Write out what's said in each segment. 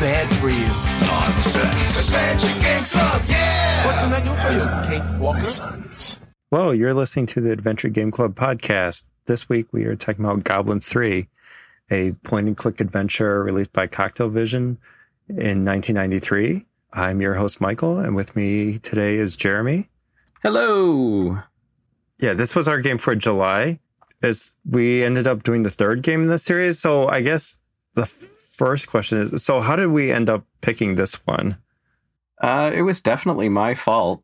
bad for you. Nonsense. Adventure Game Club, yeah! What can I do for you, Kate Walker? Whoa, you're listening to the Adventure Game Club podcast. This week we are talking about Goblins 3, a point and click adventure released by Coktel Vision in 1993. I'm your host, Michael, and with me today is Jeremy. Hello. Yeah, this was our game for July. As we ended up doing the third game in this series. So I guess the first question is so how did we end up picking this one? Uh, it was definitely my fault,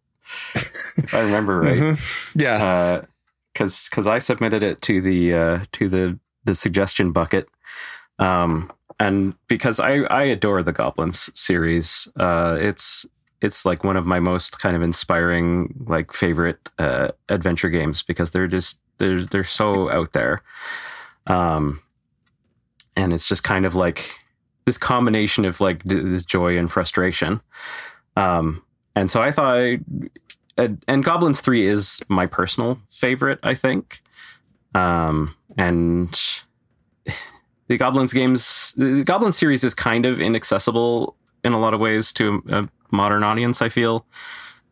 if I remember right. Mhm. Yes. Because because I submitted it to the uh, to the the suggestion bucket, um, and because I I adore the Goblins series. Uh, it's it's like one of my most kind of inspiring like favorite uh, adventure games because they're just they're they're so out there, um, and it's just kind of like this combination of like d- this joy and frustration. Um, and so I thought, I, and, Goblins Three is my personal favorite, I think. Um, and the Goblins games, the Goblins series is kind of inaccessible in a lot of ways to a modern audience. I feel,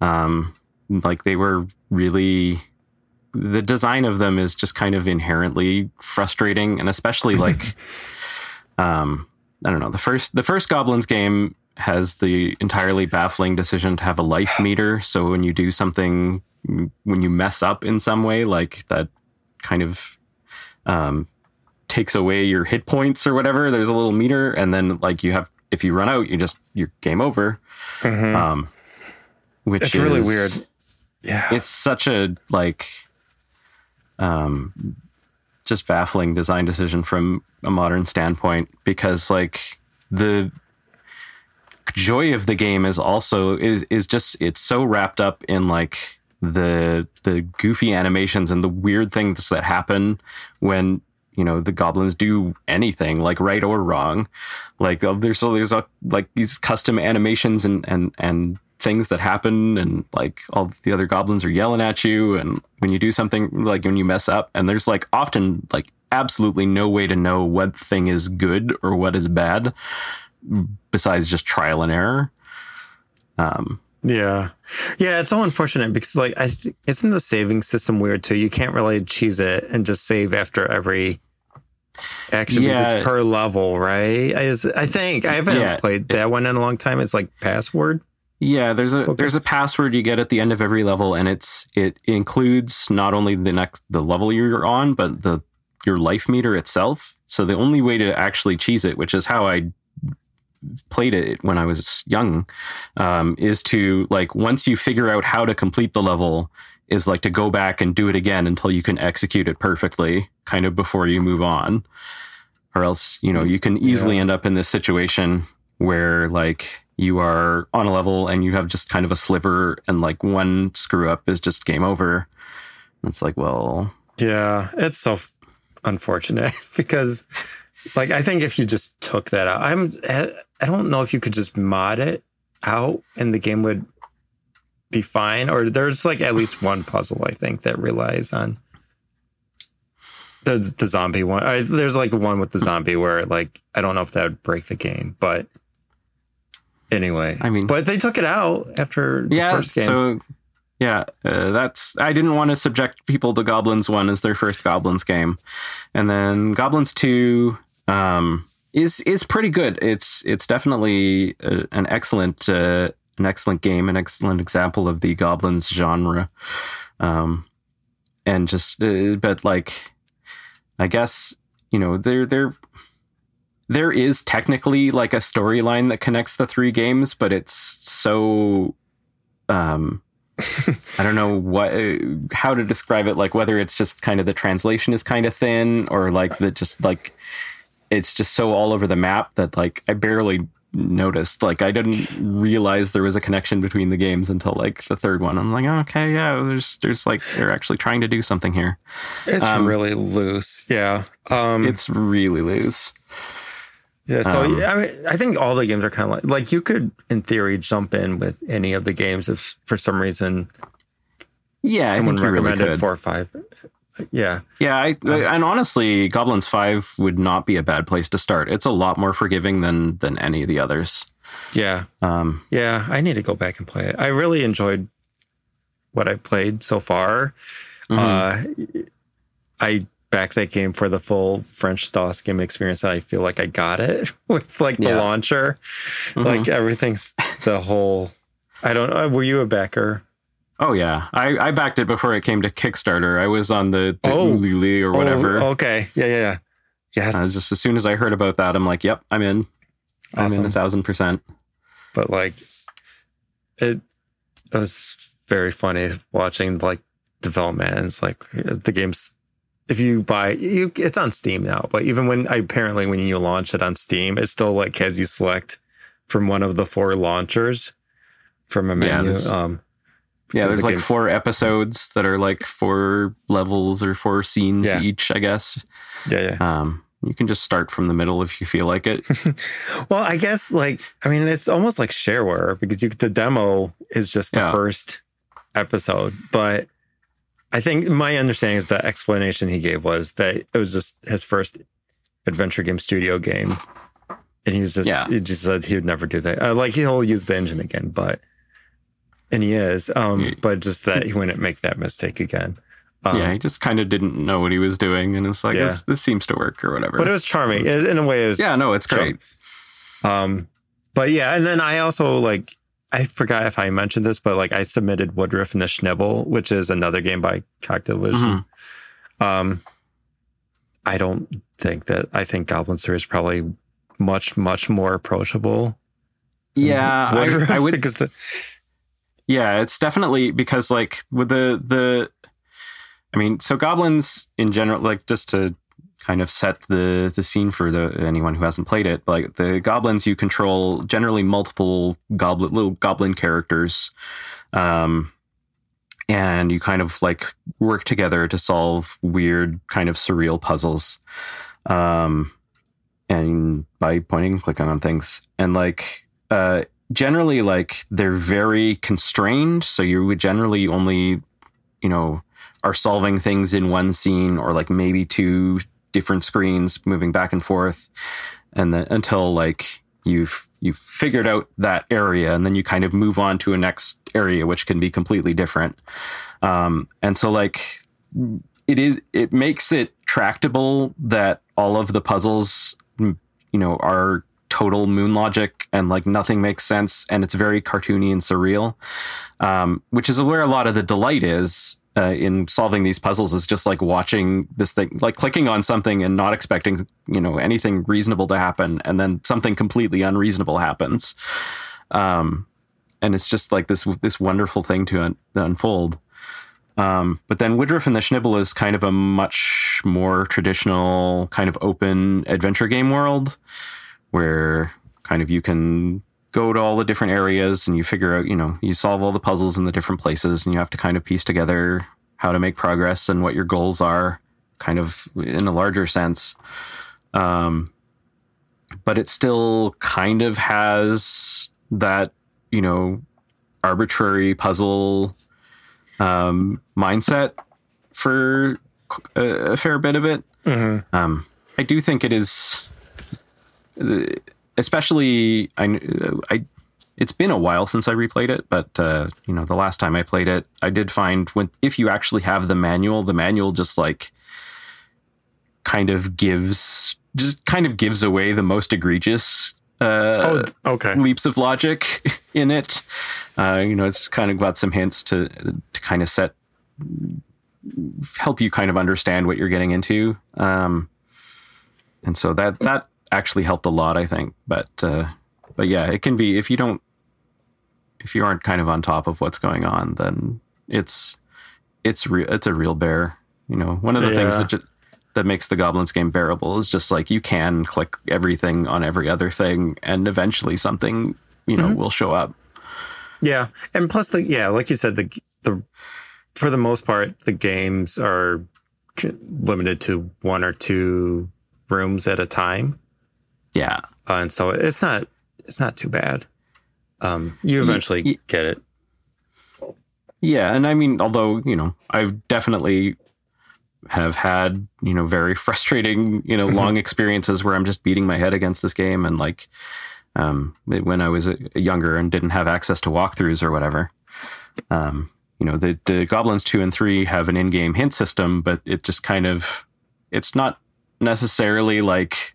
um, like they were really. The design of them is just kind of inherently frustrating, and especially like, um, I don't know. The first the first Goblins game has the entirely baffling decision to have a life meter. So when you do something, when you mess up in some way, like that kind of um, takes away your hit points or whatever, there's a little meter, and then like you have, if you run out, you just you're game over. Mhm. Um, which it's really weird. Yeah. it's such a like um just baffling design decision from a modern standpoint because like the joy of the game is also is is just it's so wrapped up in like the the goofy animations and the weird things that happen when you know the goblins do anything like right or wrong. Like uh, there's so there's a, like these custom animations and and and things that happen and like all the other goblins are yelling at you and when you do something like when you mess up and there's like often like absolutely no way to know what thing is good or what is bad besides just trial and error um Yeah. Yeah, it's all unfortunate because like I th- isn't the saving system weird too? You can't really cheese it and just save after every action because it's per level, right? I, is- I think I haven't Yeah. played that one in a long time. It's like password. Yeah, there's a Okay. there's a password you get at the end of every level, and it's it includes not only the next the level you're on, but the your life meter itself. So the only way to actually cheese it, which is how I played it when I was young, um, is to like once you figure out how to complete the level, is like to go back and do it again until you can execute it perfectly, kind of before you move on, or else you know you can easily Yeah. end up in this situation where like you are on a level and you have just kind of a sliver and like one screw up is just game over. It's like, well, Yeah, it's so unfortunate because like I think if you just took that out, I'm I don't know if you could just mod it out and the game would be fine or there's like at least one puzzle I think that relies on the the zombie one. I, there's like one with the hmm. zombie where like I don't know if that would break the game, but anyway, I mean- but they took it out after the first game. So, yeah, uh, that's. I didn't want to subject people to Goblins One as their first Goblins game, and then Goblins Two um, is is pretty good. It's it's definitely uh an excellent uh, an excellent game, an excellent example of the Goblins genre, um, and just uh, but like, I guess you know they're they're there is technically like a storyline that connects the three games, but it's so um I don't know what how to describe it like whether it's just kind of the translation is kind of thin or like that just like it's just so all over the map that like I barely noticed like I didn't realize there was a connection between the games until like the third one. I'm like, oh, okay, yeah, there's there's like they're actually trying to do something here. it's um, really loose. Yeah. Um It's really loose. Yeah, so Um, I mean, I think all the games are kind of like like you could, in theory, jump in with any of the games if for some reason Yeah, I someone really recommended could. four or five. yeah, Yeah, I, and honestly, Goblins Five would not be a bad place to start. It's a lot more forgiving than than any of the others. yeah, Um, yeah. I need to go back and play it. I really enjoyed what I played so far. mhm. Uh, I backed that game for the full French DOS game experience, and I feel like I got it with like the Yeah. launcher, Mhm. like everything's the whole. I don't know. Were you a backer? oh yeah, I, I backed it before it came to Kickstarter. I was on the, the Oh. Ulule or whatever. Oh, okay. Yeah, yeah, yeah. Yes. Uh, just as soon as I heard about that, I'm like, yep, I'm in. I'm in a thousand percent. but like it, it was very funny watching like development it's like the game's if you buy you it's on steam now but even when apparently when you launch it on steam it still like has you select from one of the four launchers from a Yeah, menu there's- um Yeah, there's the like game's- four episodes that are like four levels or four scenes Yeah. each, I guess. yeah yeah Um, you can just start from the middle if you feel like it. well i guess like i mean it's almost like shareware because you the demo is just the Yeah. first episode but i think my understanding is the explanation he gave was that it was just his first adventure game studio game and he was just Yeah. he just said he would never do that uh, like he'll use the engine again but and he is um but just that he wouldn't make that mistake again um, yeah, he just kind of didn't know what he was doing, and it's like Yeah. this, this seems to work or whatever. but it was charming It- in a way it was yeah, no, it's great. Um, but yeah, and then I also like I forgot if I mentioned this, but like I submitted Woodruff and the Schnibble, which is another game by Coktel Vision. Um, I don't think that I think Goblin Slayer is probably much much more approachable. Yeah, I, I would. because the Yeah, it's definitely because like with the the, I mean, so goblins in general, like just to kind of set the the scene for the anyone who hasn't played it, like the goblins you control generally multiple goblin little goblin characters, um, and you kind of like work together to solve weird kind of surreal puzzles, um, and by pointing and clicking on things. And like uh generally like they're very constrained so you would generally only you know are solving things in one scene or like maybe two different screens moving back and forth and then until like you've you've figured out that area and then you kind of move on to a next area which can be completely different. Um and so like it is it makes it tractable that all of the puzzles mm, you know are total moon logic and like nothing makes sense and it's very cartoony and surreal um, which is where a lot of the delight is uh, in solving these puzzles is just like watching this thing like clicking on something and not expecting you know anything reasonable to happen and then something completely unreasonable happens. Um, and it's just like this this wonderful thing to un- unfold. Um, but then Woodruff and the Schnibble is kind of a much more traditional kind of open adventure game world where kind of you can go to all the different areas and you figure out, you know, you solve all the puzzles in the different places and you have to kind of piece together how to make progress and what your goals are, kind of in a larger sense. Um, but it still kind of has that, you know, arbitrary puzzle um, mindset for a, a fair bit of it. Mhm. Um, I do think it is, uh, especially I, I. It's been a while since I replayed it, but uh, you know, the last time I played it, I did find when if you actually have the manual, the manual just like kind of gives just kind of gives away the most egregious uh, oh okay leaps of logic in it. Uh, you know, it's kind of got some hints to to kind of set help you kind of understand what you're getting into. Um, and so that that actually helped a lot, I think. But uh, but yeah, it can be if you don't if you aren't kind of on top of what's going on, then it's it's real it's a real bear. You know, one of the things that ju- that makes the goblins game bearable is just like you can click everything on every other thing and eventually something you know will show up. Yeah, and plus the yeah, like you said, the the for the most part, the games are limited to one or two rooms at a time, yeah uh, and so it's not it's not too bad. Um, you eventually ye- get it. yeah and i mean although you know i've definitely have had you know very frustrating you know long experiences where I'm just beating my head against this game and like um, when I was uh, younger and didn't have access to walkthroughs or whatever. Um, you know, the, the Goblins two and three have an in-game hint system, but it just kind of it's not necessarily like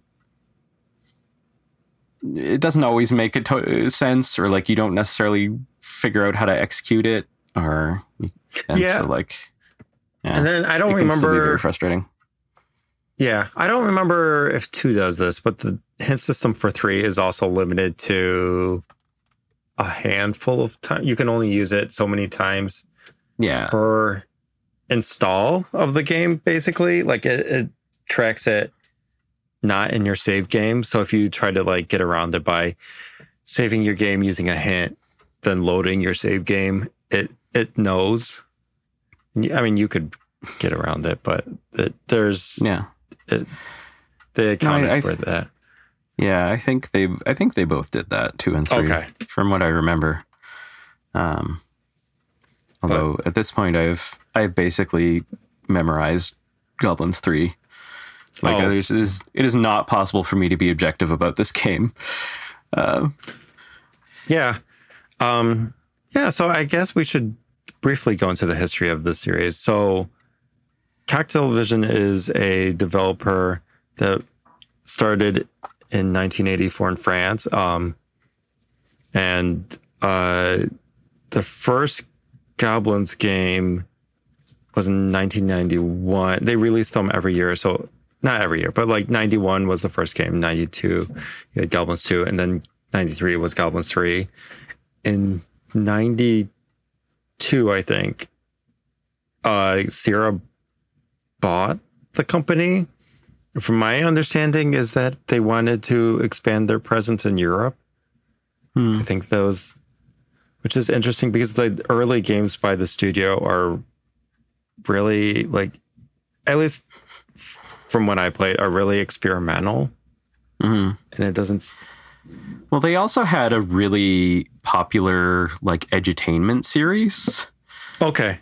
it doesn't always make a to- sense or like you don't necessarily figure out how to execute it or Yeah. so like yeah, And then I don't it can still be remember. very frustrating. Yeah, I don't remember if two does this, but the hint system for three is also limited to a handful of times. You can only use it so many times Yeah. per install of the game, basically. Like it, it tracks it not in your save game. So if you try to like get around it by saving your game using a hint, then loading your save game, it it knows. I mean, you could get around it, but it, there's Yeah. they accounted I- for that. Yeah, I think they I think they both did that, two and three. Okay. From what I remember. Um although at this point I've I've basically memorized Goblins three. Like Oh. it is it is not possible for me to be objective about this game. Uh, Yeah. Um, yeah. So I guess we should briefly go into the history of the series. So Coktel Vision is a developer that started in 1984 in France. Um, and uh, the first Goblins game was in 1991. They released them every year. So not every year, but like 91 was the first game, 92, you had Goblins 2, and then 93 was Goblins 3. In 92, I think, uh, Sierra bought the company. From my understanding, is that they wanted to expand their presence in Europe. hmm. I think those, which is interesting because the early games by the studio are really like, at least from when I played, are really experimental, Mhm. and it doesn't. Well, they also had a really popular like edutainment series Okay,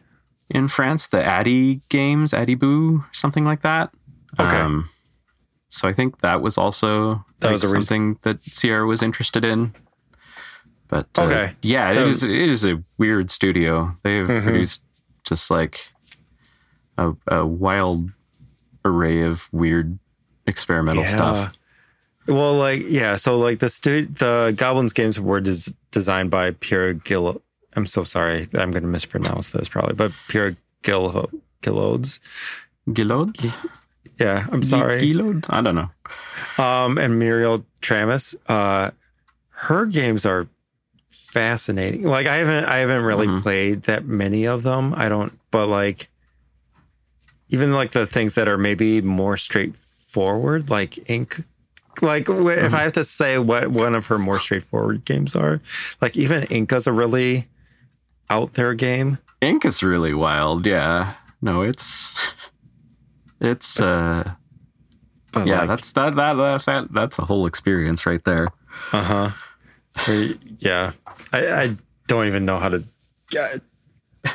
in France, the Addy games, Addy Boo, something like that. Okay. so I think that was also That like, was a reason- something that Sierra was interested in. But uh, Okay. yeah, it That is. It is a weird studio. They've Mhm. produced just like a, a wild array of weird experimental stuff. Well, like yeah, so like the stu- the Goblins games were des- designed by Pierre Gill. I'm so sorry, I'm going to mispronounce this probably, but Pierre Gill Gilhodes. Gilod? Yeah, I'm sorry. Gilod? I don't know. Um, and Muriel Tramis. Uh, her games are fascinating. Like I haven't I haven't really Mhm. played that many of them. I don't, but like even like the things that are maybe more straightforward, like Inca. Like wh- if I have to say what one of her more straightforward games are, like even Inca's a really out there game. Inca is really wild. Yeah. No, it's it's uh But yeah, like, that's that, that that that that's a whole experience right there. Uh huh. Yeah, I, I don't even know how to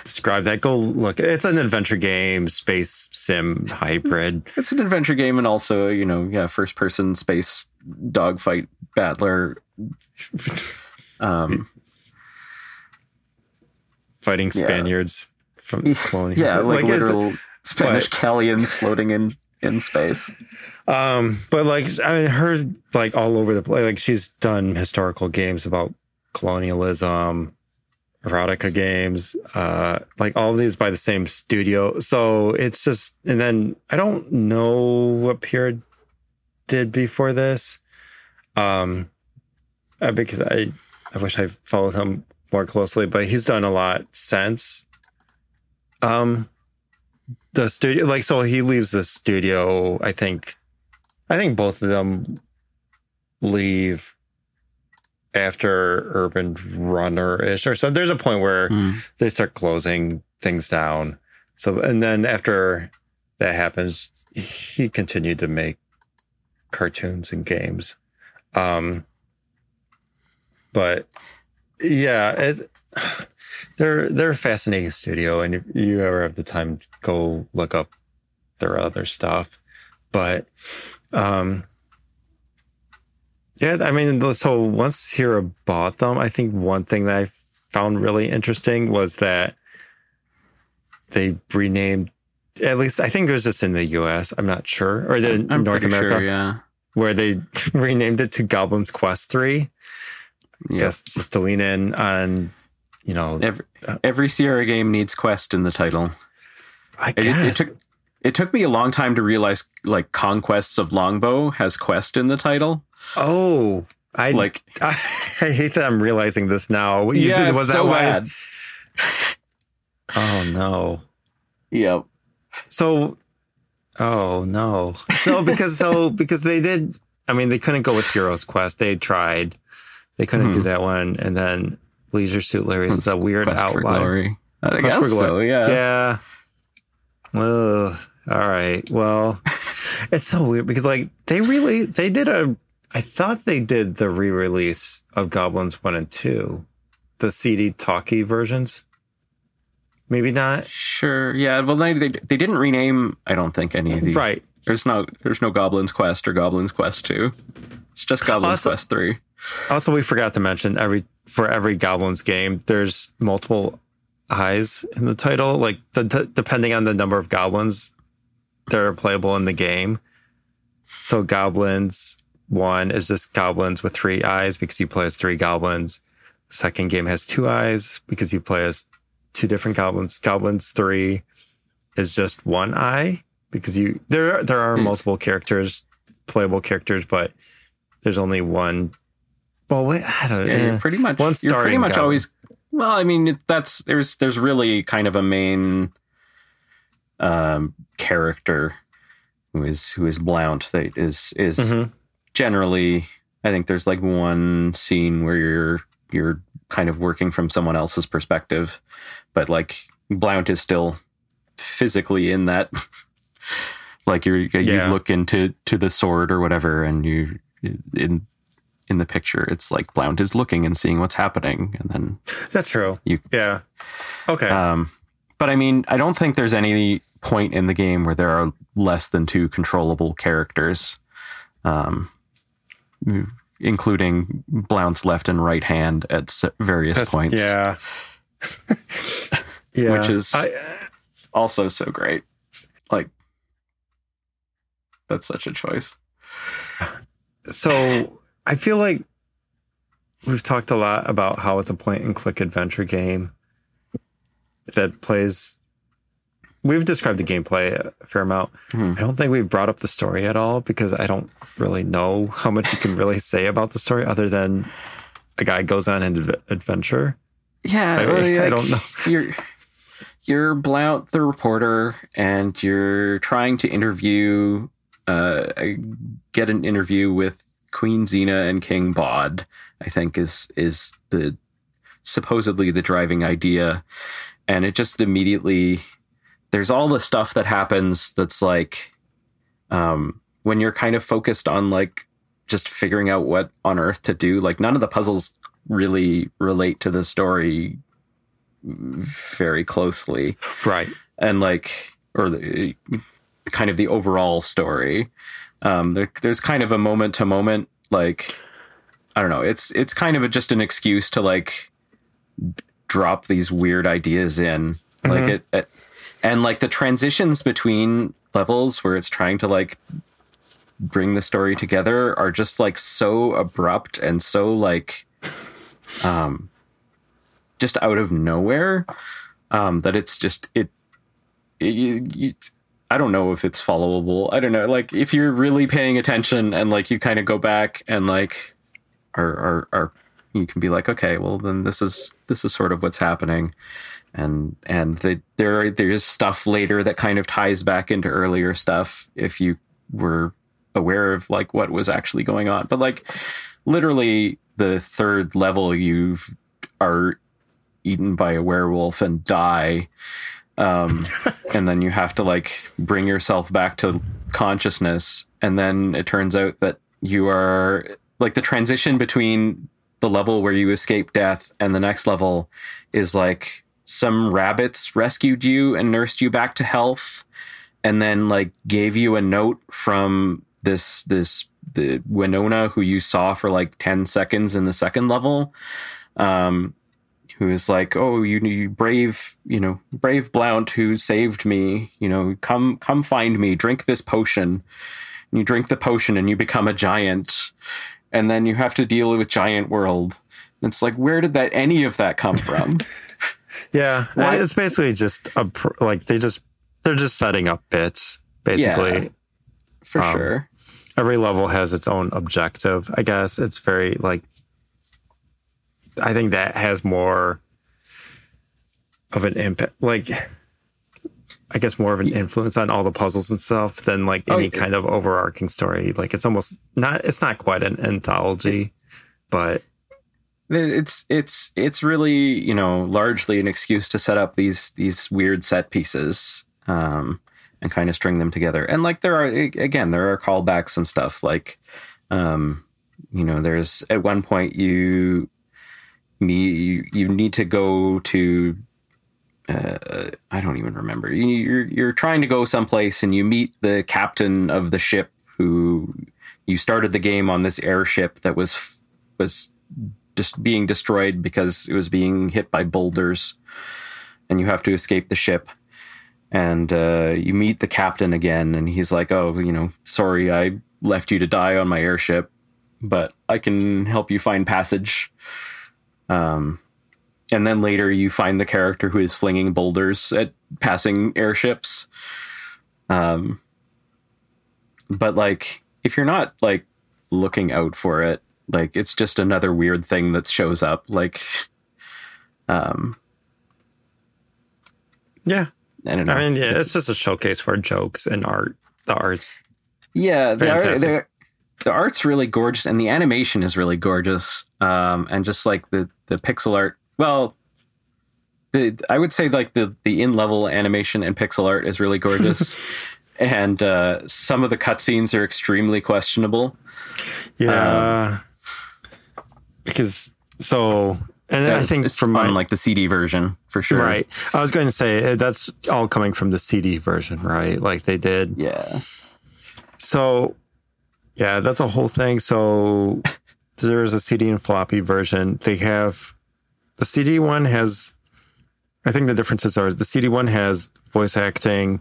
describe that. Go look. It's an adventure game, space sim hybrid. It's an adventure game and also, you know, yeah, first person space dogfight battler. Um Fighting Yeah. Spaniards from colonial. yeah, like, it- literal Spanish but- galleons floating in in space. Um, but like I mean, her like all over the place. Like she's done historical games about colonialism, erotica games, uh, like all these by the same studio. So it's just, and then I don't know what Pierre did before this, um, uh, because I I wish I followed him more closely, but he's done a lot since. Um, the studio, like, so he leaves the studio. I think, I think both of them leave after Urban Runner ish or so. There's a point where Hmm. they start closing things down. So, and then after that happens, he continued to make cartoons and games. Um, but yeah, it, they're they're a fascinating studio, and if you ever have the time, go look up their other stuff. But um yeah, I mean, so once Sierra bought them, I think one thing that I found really interesting was that they renamed at least I think it was just in the US, I'm not sure, or the I'm North America sure, yeah. where they renamed it to Goblin's Quest 3. Yeah. Yes, just to lean in on, you know, Every, Uh, every Sierra game needs quest in the title. I It, it, took it took me a long time to realize like Conquests of Longbow has quest in the title. Oh, I Like I, I hate that I'm realizing this now. You- yeah, was it's that so why? bad. Oh no. Yep. So, oh no. So because so because they did. I mean, they couldn't go with Heroes Quest. They tried. They couldn't do Mhm. that one, and then Leisure Suit Larry is the weird Quest outlier. I Quest guess so. Yeah. Yeah. Ugh. All right. Well, it's so weird because like they really they did a. I thought they did the re-release of Goblins One and Two, the CD talkie versions. Maybe not. Sure. Yeah. Well, they, they they didn't rename. I don't think any of these. Right. There's no there's no Goblin's Quest or Goblin's Quest Two. It's just Goblin's Also- Quest Three. Also, we forgot to mention every for every Goblins game, there's multiple eyes in the title. Like the, d depending on the number of goblins that are playable in the game. So Goblins one is just goblins with three eyes because you play as three goblins. The second game has two eyes because you play as two different goblins. Goblins three is just one eye because you there there are multiple characters, playable characters, but there's only one. Well, wait, I don't Yeah, know. you're pretty much One you're pretty much Goblin. always. Well, I mean, that's there's there's really kind of a main um, character who is who is Blount that is is Mhm. Generally. I think there's like one scene where you're you're kind of working from someone else's perspective, but like Blount is still physically in that. like you're you Yeah. look into to the sword or whatever, and you in in the picture it's like Blount is looking and seeing what's happening, and then That's true. You- yeah. Okay. um, but I mean, I don't think there's any point in the game where there are less than two controllable characters, um, including Blount's left and right hand at various That's- points. Yeah. yeah. Which is- I, Also, so great. Like, that's such a choice. so I feel like we've talked a lot about how it's a point and click adventure game that plays. We've described the gameplay a fair amount. Hmm. I don't think we've brought up the story at all because I don't really know how much you can really say about the story other than a guy goes on an adventure. Yeah, I- well, I like, don't know. You're you're Blount the reporter, and you're trying to interview, uh, get an interview with Queen Xina and King Bod. I think is is the supposedly the driving idea, and it just immediately there's all the stuff that happens that's like, um, when you're kind of focused on like just figuring out what on earth to do. Like none of the puzzles really relate to the story very closely Right. and like or the kind of the overall story um there, there's kind of a moment to moment like i don't know it's it's kind of a, just an excuse to like drop these weird ideas in like Mhm. it, it and like the transitions between levels where it's trying to like bring the story together are just like so abrupt and so like um just out of nowhere um that it's just it, it, I don't know if it's followable. I don't know. Like if you're really paying attention and like you kind of go back and like are are are you can be like, okay, well then this is this is sort of what's happening. And and the, there there's stuff later that kind of ties back into earlier stuff if you were aware of like what was actually going on. But like literally the third level you are eaten by a werewolf and die um, and then you have to like bring yourself back to consciousness and then it turns out that you are like the transition between the level where you escape death and the next level is like some rabbits rescued you and nursed you back to health and then like gave you a note from this this the Winona who you saw for like 10 seconds in the second level um who is like oh you, you brave you know brave Blount who saved me you know come come find me drink this potion. And you drink the potion and you become a giant and then you have to deal with giant world. It's like where did that any of that come from Yeah, Why- it's basically just a like they just they're just setting up bits. Basically, Yeah. for Um, sure every level has its own objective. I guess it's very like I think that has more of an impact. Like I guess more of an influence on all the puzzles and stuff than like Oh, any yeah. kind of overarching story. Like it's almost not. It's not quite an anthology, but it's it's it's really you know largely an excuse to set up these these weird set pieces um and kind of string them together and like there are again there are callbacks and stuff like um you know there's at one point you you, you need to go to uh, I don't even remember. You- You're you're trying to go someplace and you meet the captain of the ship who you started the game on this airship that was was just being destroyed because it was being hit by boulders. And you have to escape the ship. And uh, you meet the captain again and he's like oh you know sorry i left you to die on my airship but i can help you find passage. Um, and then later you find the character who is flinging boulders at passing airships. Um, but like if you're not like looking out for it like it's just another weird thing that shows up like um yeah. i don't know I mean, yeah, it's just a showcase for jokes and art. The arts. yeah the, art, the, the art's really gorgeous and the animation is really gorgeous um and just like the the pixel art well the i would say like the the in-level animation and pixel art is really gorgeous and uh some of the cutscenes are extremely questionable Yeah. Because so, and I think from my like the cd version for sure right, I was going to say uh, that's all coming from the CD version, right? Like they did. yeah So, yeah, that's a whole thing. So there's a CD and floppy version. They have the CD one has. I think the differences are the CD one has voice acting,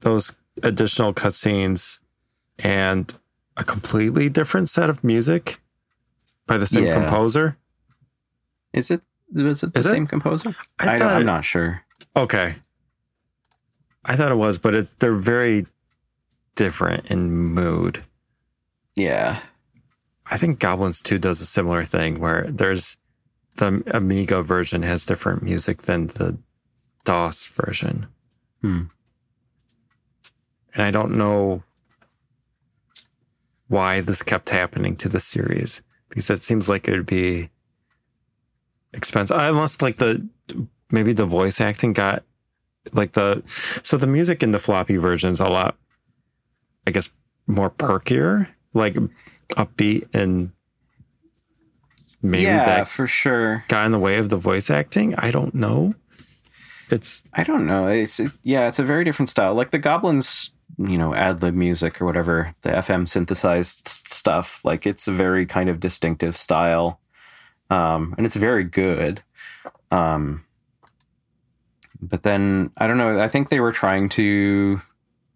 those additional cutscenes, and a completely different set of music by the same Yeah. composer. Is it was it the Is it? same composer? I I am it- not sure. Okay. I thought it was, but it, they're very different in mood. Yeah. I think Goblins 2 does a similar thing where there's the Amiga version has different music than the DOS version. Hmm. And I don't know why this kept happening to the series because it seems like it would be expensive unless like the maybe the voice acting got like the so the music in the floppy version is a lot I guess more perkier like upbeat and maybe yeah, that for sure. got in the way of the voice acting. I don't know. It's I don't know. It's it, yeah, it's a very different style. Like the goblins, you know, AdLib music or whatever, the FM synthesized stuff. Like it's a very kind of distinctive style, um, and it's very good. Um, but then I don't know. I think they were trying to.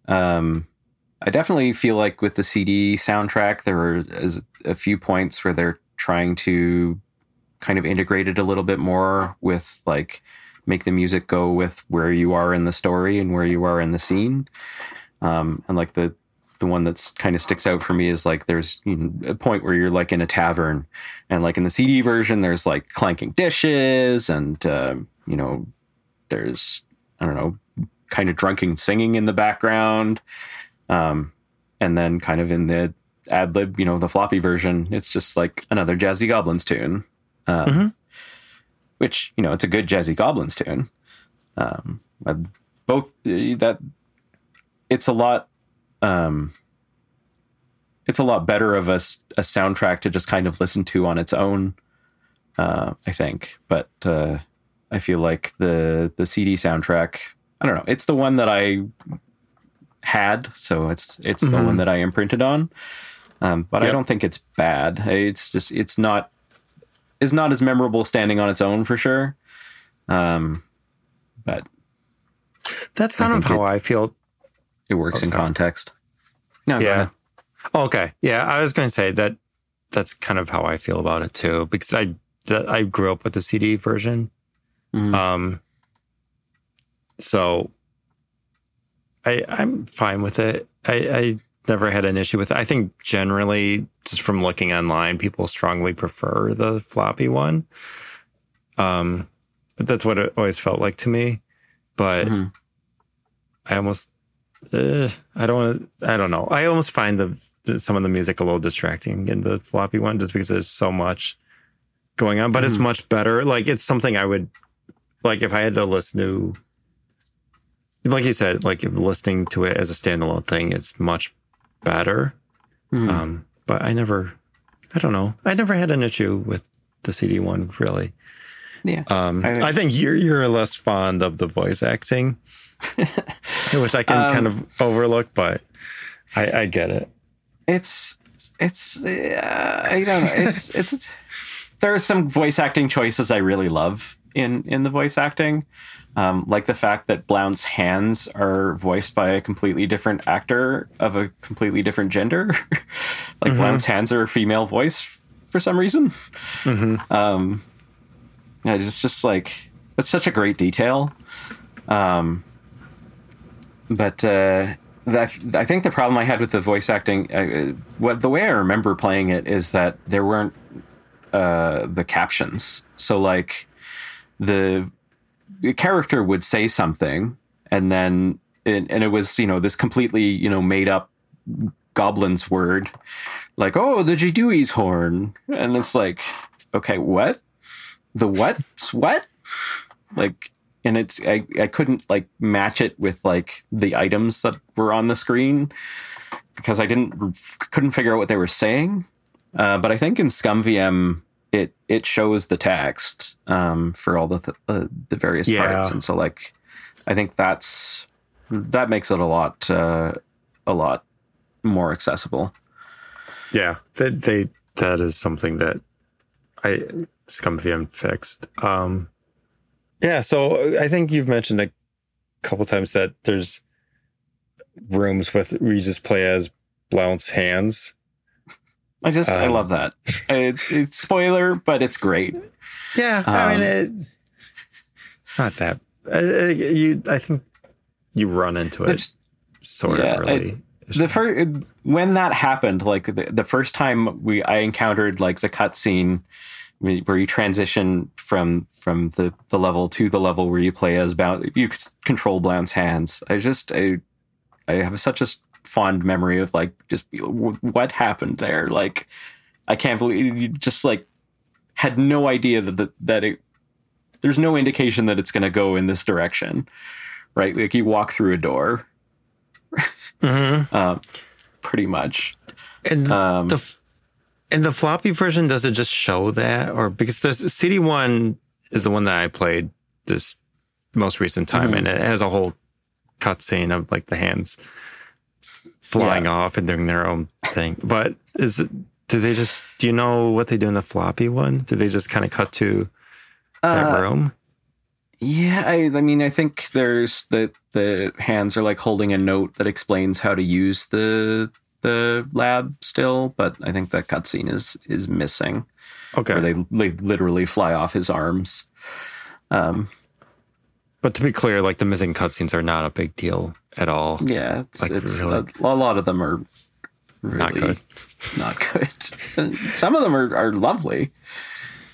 Um, I definitely feel like with the CD soundtrack, there were a few points where they're trying to kind of integrate it a little bit more with like make the music go with where you are in the story and where you are in the scene. Um, and like the the one that's kind of sticks out for me is like there's you know, a point where you're like in a tavern, and like in the CD version, there's like clanking dishes and uh, you know there's I don't know kind of drunken singing in the background, um, and then kind of in the AdLib, you know, the floppy version, it's just like another Jazzy Goblins tune. Um, Mhm. Which you know, it's a good Jazzy Goblins tune. Um, uh, both uh, that it's a lot. Um, it's a lot better of a soundtrack to just kind of listen to on its own. Uh, I think, but uh, I feel like the the CD soundtrack. I don't know. It's the one that I had, so it's it's the Mhm. one that I imprinted on. Um, but I don't think it's bad. It's just it's not is not as memorable standing on its own for sure. Um, but That's kind of how I feel. It works Oh, in context. No, Yeah. Oh, okay. Yeah, I was going to say that that's kind of how I feel about it too, because I that I grew up with the CD version. Mhm. Um, so I I'm fine with it. I, I never had an issue with it. I think generally, just from looking online, people strongly prefer the floppy one. Um, but that's what it always felt like to me. But Mhm. I almost, uh, I don't want to, I don't know. I almost find the, some of the music a little distracting in the floppy one just because there's so much going on, but it's Mhm. much better. Like it's something I would, like if I had to listen to, like you said, like if listening to it as a standalone thing, it's much better. Mhm. Um, but I never, I don't know. I never had an issue with the CD one really. Yeah. Um, I- I, think you're you're less fond of the voice acting, which I can Um, kind of overlook, but I, I get it. it's it's uh, I don't know. It's it's there are some voice acting choices I really love in in the voice acting. Um, like the fact that Blount's hands are voiced by a completely different actor of a completely different gender. like Mhm. Blount's hands are a female voice f- for some reason. hmm Um, yeah, it's just like it's such a great detail. Um, but uh, that, I think the problem I had with the voice acting, uh, what the way I remember playing it is that there weren't uh, the captions. So like the, the character would say something, and then and, and it was you know this completely you know made up goblin's word, like oh the Jidoui's horn, and it's like okay what? The what's what? Like and it's I, I couldn't like match it with like the items that were on the screen because i didn't couldn't figure out what they were saying uh, but i think in ScumVM it it shows the text um, for all the th- uh, the various Yeah. parts and so like i think that's that makes it a lot uh, a lot more accessible Yeah, that they that is something that I ScumVM fixed. Um, yeah, so I think you've mentioned a couple times that there's rooms with where you just play as Blount's hands. i just i Um, love that it's it's spoiler but it's great Yeah, I mean Um, it, it's not that uh, uh, you. I think you run into it sort yeah, of I- early. the first when that happened like the, the first time we i encountered like the cutscene where you transition from from the the level to the level where you play as Blount, you control Blount's hands. I just I I have such a fond memory of like just what happened there. Like I can't believe you just like had no idea that that, that it there's no indication that it's going to go in this direction, right? Like you walk through a door, Mhm. uh, pretty much. And Um, the in the floppy version, does it just show that, or because there's CD one is the one that I played this most recent time, Mhm. and it has a whole cutscene of like the hands flying off and doing their own thing. But is it? Do they just? Do you know what they do in the floppy one? Do they just kind of cut to that uh, room? Yeah, I, I mean, I think there's the the hands are like holding a note that explains how to use the the lab still, but I think that cutscene is is missing, Okay, where they, they literally fly off his arms. Um, but to be clear, like the missing cutscenes are not a big deal at all. yeah, it's, Like, it's really? a, a lot of them are really Not good. Not good. Some of them are are lovely,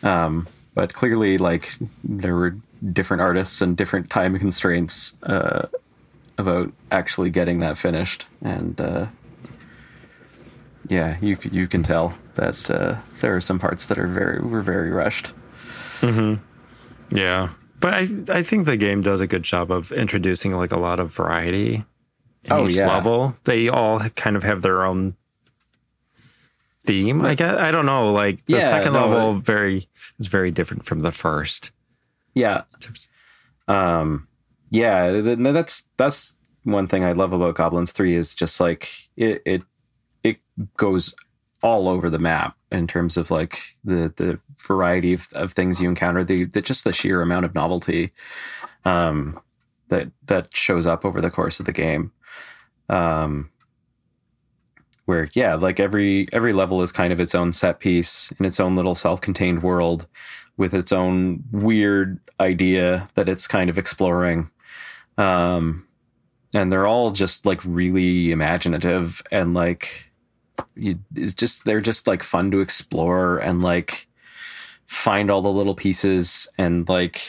um, but clearly, like there were different artists and different time constraints uh, about actually getting that finished, and uh, yeah, you you can tell that uh, there are some parts that are very were very rushed. Mm-hmm. Yeah. But I I think the game does a good job of introducing like a lot of variety in Oh, each yeah. level. They all kind of have their own theme. I guess I don't know. Like the Yeah, second no, level it- very is very different from the first. Yeah, um, yeah, th- th- that's that's one thing I love about Goblins Three is just like it it it goes all over the map in terms of like the the variety of, of things you encounter, the, the just the sheer amount of novelty um, that that shows up over the course of the game. Um, where yeah, like every every level is kind of its own set piece in its own little self-contained world with its own weird idea that it's kind of exploring. Um, and they're all just like really imaginative and like you, it's just they're just like fun to explore and like find all the little pieces and like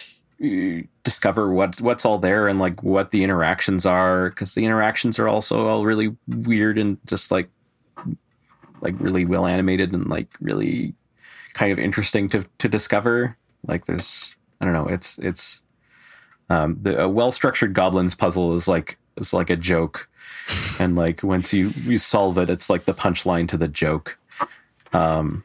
discover what what's all there and like what the interactions are because the interactions are also all really weird and just like like really well animated and like really kind of interesting to to discover. Like there's i don't know it's it's um the well structured goblins puzzle is like is like a joke and like once you you solve it it's like the punchline to the joke. Um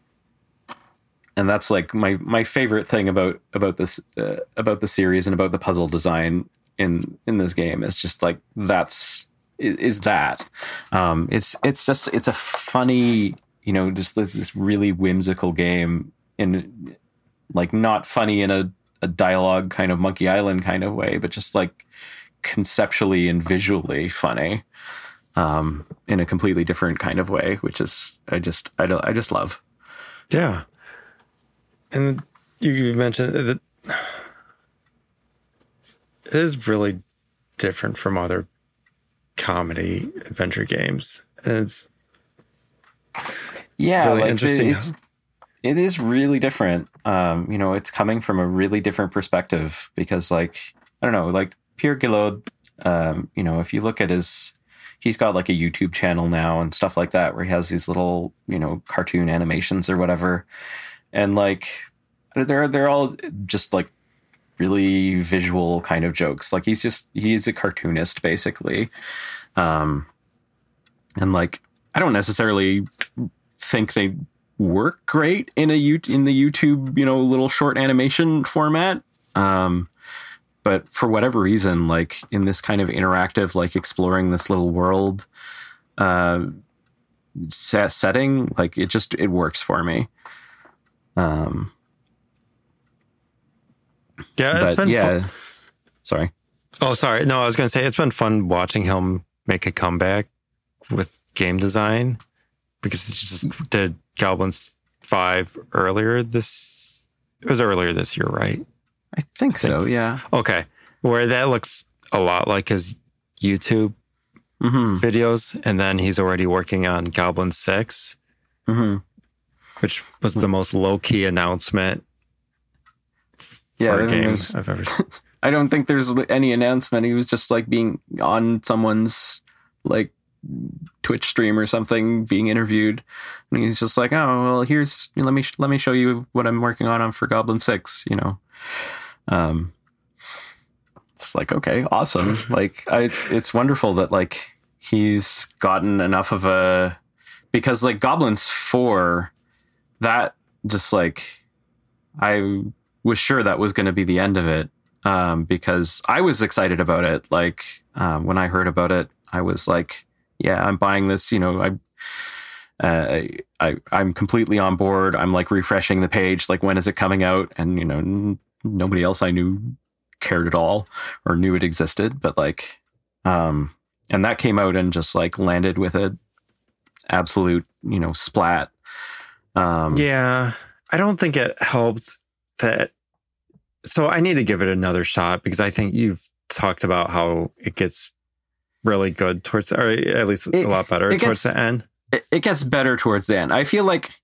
and that's like my my favorite thing about about this uh, about the series and about the puzzle design in in this game is just like that's is, that. Um it's it's just it's a funny you know just this, this really whimsical game in like not funny in a, a dialogue kind of monkey island kind of way but just like conceptually and visually funny um, in a completely different kind of way, which is I just I don't I just love. Yeah, and you mentioned that it is really different from other comedy adventure games, and it's yeah, really like interesting. It's, it is really different. Um, you know, it's coming from a really different perspective because, like, I don't know, like Pierre Gilhodes, um, you know, if you look at his, he's got like a YouTube channel now and stuff like that where he has these little, you know, cartoon animations or whatever, and like they're they're all just like really visual kind of jokes. Like he's just he's a cartoonist basically, um, and like I don't necessarily think they work great in a U- in the YouTube you know little short animation format. Um, but for whatever reason, like in this kind of interactive, like exploring this little world uh, set, setting, like it just it works for me. Um, yeah, it's been yeah, fun. sorry. Oh, sorry. No, I was going to say it's been fun watching him make a comeback with game design because he just did Goblins Five earlier this. It was earlier this year, right? I think so. Yeah. Okay, where that looks a lot like his YouTube hmm videos, and then he's already working on Goblin Six, hmm which was the most low key announcement Yeah, for I game I've ever seen. I don't think there's any announcement. He was just like being on someone's like Twitch stream or something, being interviewed, and he's just like, "Oh, well, here's let me let me show you what I'm working on for Goblin Six. You know, um, it's like okay, awesome. like it's it's wonderful that like he's gotten enough of a because like Goblins Four, that just like I was sure that was going to be the end of it um, because I was excited about it. Like um, when I heard about it, I was like, "Yeah, I'm buying this." You know, I, uh, I, I'm completely on board. I'm like refreshing the page, like when is it coming out? And you know, nobody else I knew cared at all or knew it existed. But like, um, and that came out and just like landed with a absolute, you know, splat. Um, Yeah, I don't think it helps that. So I need to give it another shot because I think you've talked about how it gets really good towards, or at least It- a lot better towards gets- the end. it, it gets better towards the end. I feel like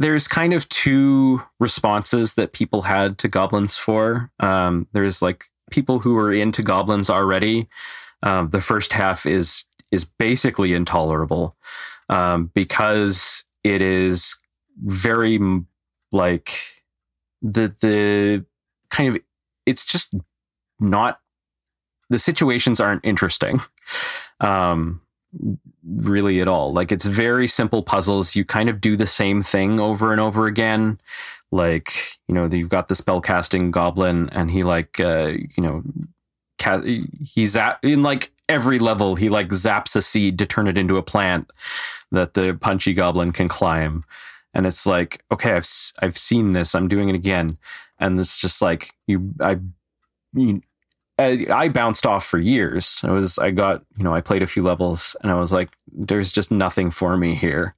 there's kind of two responses that people had to goblins four. Um, there's like people who were into goblins already. Um, the first half is is basically intolerable um, because it is very like the the kind of it's just not the situations aren't interesting. Um, really at all. Like it's very simple puzzles. You kind of do the same thing over and over again. Like, you know, you've got the spell casting goblin and he like uh, you know, ca- he's at in like every level he like zaps a seed to turn it into a plant that the punchy goblin can climb. And it's like, okay, I've I've seen this. I'm doing it again, and it's just like you. I, you, I, I bounced off for years. I was I got you know I played a few levels, and I was like, there's just nothing for me here.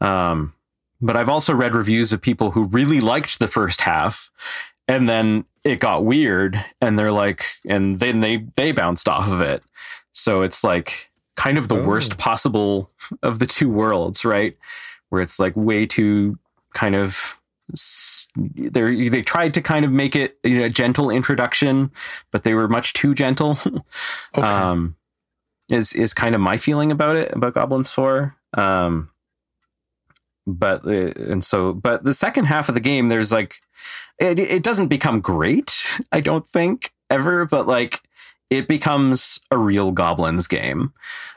Um, but I've also read reviews of people who really liked the first half, and then it got weird, and they're like, and then they they bounced off of it. So it's like kind of the Oh. worst possible of the two worlds, right? Where it's like way too kind of they they tried to kind of make it you know, a gentle introduction, but they were much too gentle. Okay. um, is is kind of my feeling about it about Goblins Four. Um, but uh, and so but the second half of the game, there's like it it doesn't become great. I don't think ever, but like it becomes a real goblins game.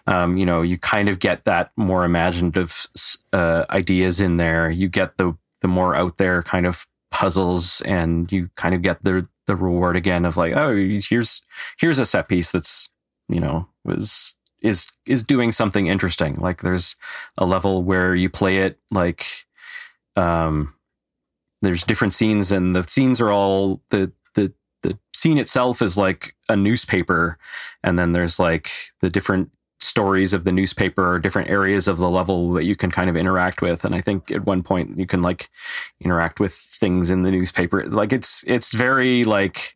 Um, you know, you kind of get that more imaginative uh, ideas in there. You get the the more out there kind of puzzles, and you kind of get the the reward again of like, oh, here's here's a set piece that's you know was is is doing something interesting. Like there's a level where you play it like um there's different scenes and the scenes are all the the the scene itself is like a newspaper and then there's like the different stories of the newspaper or different areas of the level that you can kind of interact with and i think at one point you can like interact with things in the newspaper like it's it's very like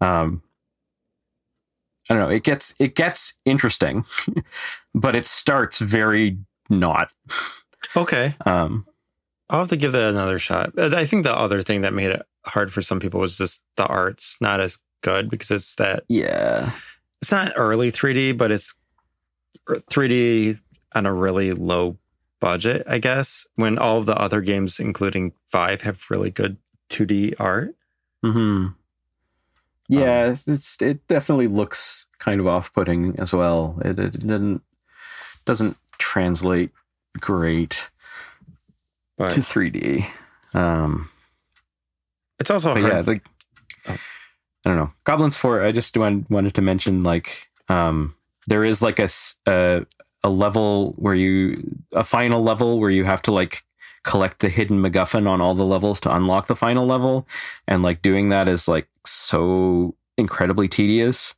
um i don't know it gets it gets interesting but it starts very not okay. um I'll have to give that another shot. Uh, I think the other thing that made it hard for some people was just the art's not as good because it's that yeah it's not early 3D, but it's 3D on a really low budget, I guess. When all of the other games, including Five, have really good 2D art. hmm Yeah, it's it definitely looks kind of off-putting as well. It, it didn't doesn't translate great But to 3D. Um, it's also hard. yeah, like Oh. I don't know. Goblins 4, I just want, wanted to mention like um there is like a a level where you a final level where you have to like collect the hidden MacGuffin on all the levels to unlock the final level, and like doing that is like so incredibly tedious.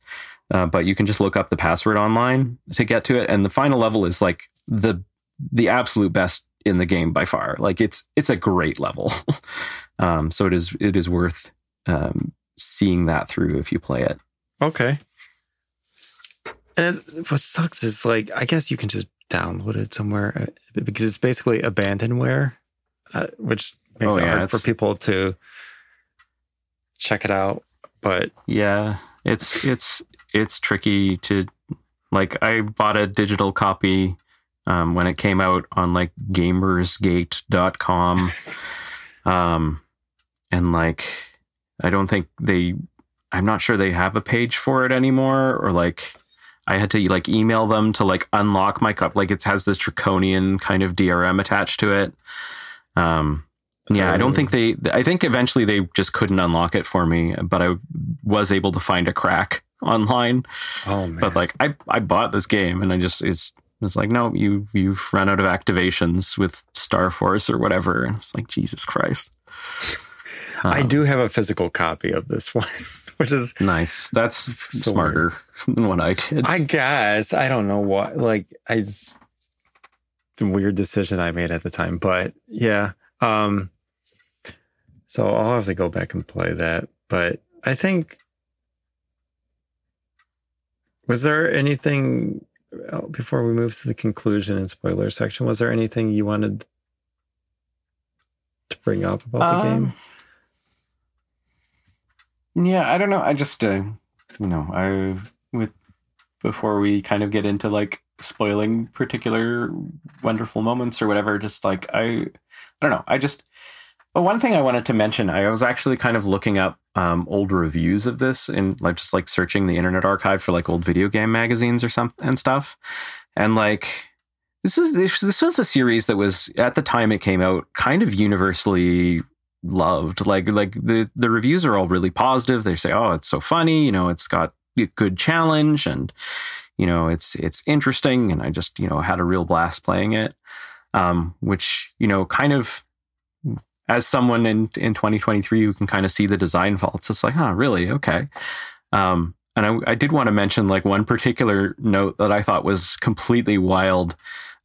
Uh, but you can just look up the password online to get to it, and the final level is like the the absolute best in the game by far. Like it's it's a great level. um, so it is it is worth um, seeing that through if you play it. Okay. And it, what sucks is like I guess you can just download it somewhere uh, because it's basically abandonware, uh, which makes Oh, it yeah, hard for people to check it out. But Yeah, it's it's it's tricky to like. I bought a digital copy um, when it came out on like gamersgate.com. um, and like, I don't think they. I'm not sure they have a page for it anymore, or like. I had to like email them to like unlock my cup. Like it has this draconian kind of DRM attached to it. Um, yeah, I don't Oh. think they. I think eventually they just couldn't unlock it for me, but I was able to find a crack online. oh man, But like, I I bought this game and I just it's it's like no, you you've run out of activations with StarForce or whatever, and it's like Jesus Christ. I Um, do have a physical copy of this one, which is nice. That's So smarter than what I did. I guess I don't know what like I it's a weird decision I made at the time, but yeah. Um so I'll have to go back and play that. But I think was there anything uh, before we move to the conclusion and spoiler section? Was there anything you wanted to bring up about the Um, game? Yeah, I don't know. I just, uh, you know, I with before we kind of get into like spoiling particular wonderful moments or whatever. Just like I, I don't know. I just. But one thing I wanted to mention, I was actually kind of looking up um, old reviews of this and like just like searching the Internet Archive for like old video game magazines or something and stuff, and like this is this, this was a series that was at the time it came out kind of universally loved. Like like the the reviews are all really positive. They say, "Oh, it's so funny," you know, it's got a good challenge and you know, it's it's interesting, and I just you know had a real blast playing it. Um, which you know, kind of as someone in in 2023 who can kind of see the design faults, it's like, huh, really? Okay. Um, and I, I did want to mention like one particular note that I thought was completely wild,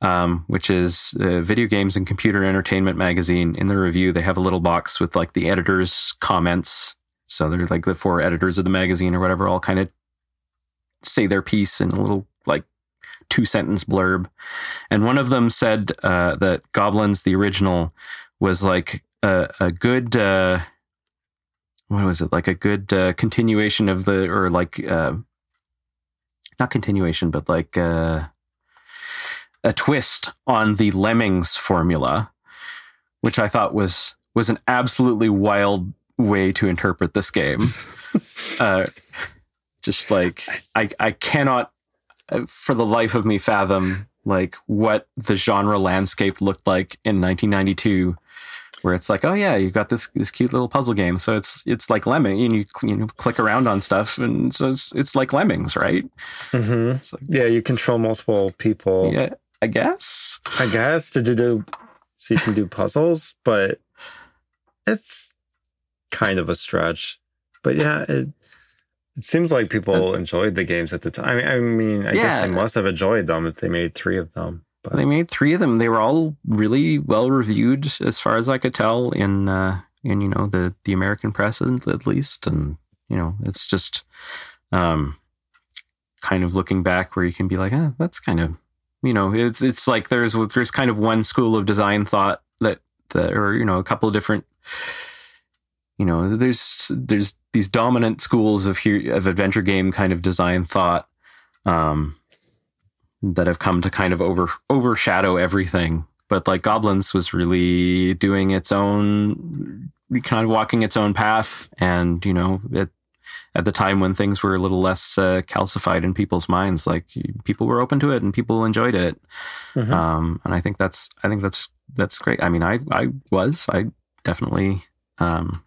um, which is uh, Video Games and Computer Entertainment magazine. In the review, they have a little box with like the editor's comments. So they're like the four editors of the magazine or whatever, all kind of say their piece in a little like two sentence blurb. And one of them said uh, that Goblins, the original, was like a, a good. Uh, what was it like a good uh, continuation of the or like uh, not continuation but like uh, a twist on the lemmings formula which i thought was was an absolutely wild way to interpret this game uh, just like i i cannot uh, for the life of me fathom like what the genre landscape looked like in 1992 where it's like, oh yeah, you've got this this cute little puzzle game. So it's it's like lemming, and you you know click around on stuff, and so it's it's like lemmings, right? Mm-hmm. Like, yeah, you control multiple people. Yeah, I guess. I guess to do do so you can do puzzles, but it's kind of a stretch. But yeah, it it seems like people enjoyed the games at the time. I mean, I, mean, I yeah. guess they must have enjoyed them if they made three of them. But they made three of them. They were all really well reviewed, as far as I could tell, in uh, in you know the the American press at least. And you know, it's just um, kind of looking back where you can be like, eh, that's kind of you know, it's it's like there's there's kind of one school of design thought that that or you know a couple of different you know there's there's these dominant schools of here of adventure game kind of design thought um that have come to kind of over overshadow everything. But like Goblins was really doing its own, kind of walking its own path, and you know, it, at the time when things were a little less uh, calcified in people's minds, like people were open to it and people enjoyed it. Mm-hmm. Um, and I think that's, I think that's that's great. I mean, I I was, I definitely. Um,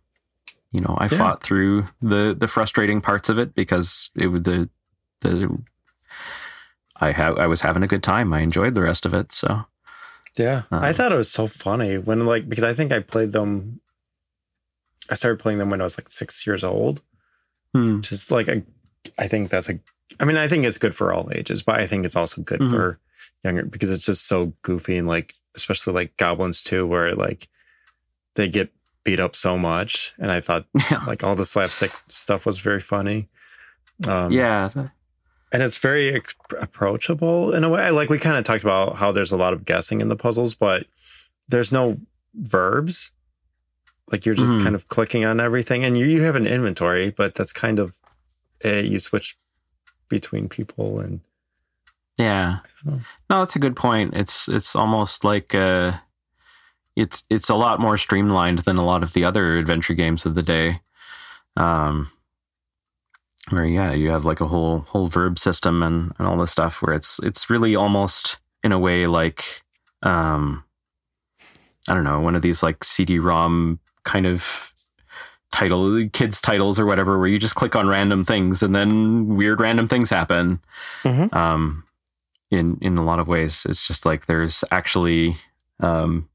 you know, I yeah. fought through the the frustrating parts of it because it would the the I have I was having a good time. I enjoyed the rest of it. So yeah, um, I thought it was so funny when like because I think I played them. I started playing them when I was like six years old. Hmm. Just like a, I think that's a. I mean, I think it's good for all ages, but I think it's also good mm-hmm. for younger because it's just so goofy and like especially like goblins too, where like they get beat up so much, and I thought yeah. like all the slapstick stuff was very funny. Um, yeah, and it's very approachable in a way. Like we kind of talked about how there's a lot of guessing in the puzzles, but there's no verbs. Like you're just mm-hmm. kind of clicking on everything, and you you have an inventory, but that's kind of uh, you switch between people and yeah. No, that's a good point. It's it's almost like uh, it's it's a lot more streamlined than a lot of the other adventure games of the day. Um, where yeah you have like a whole whole verb system and, and all this stuff where it's it's really almost in a way like um i don't know one of these like cd-rom kind of title kids titles or whatever where you just click on random things and then weird random things happen mm-hmm. um in in a lot of ways it's just like there's actually um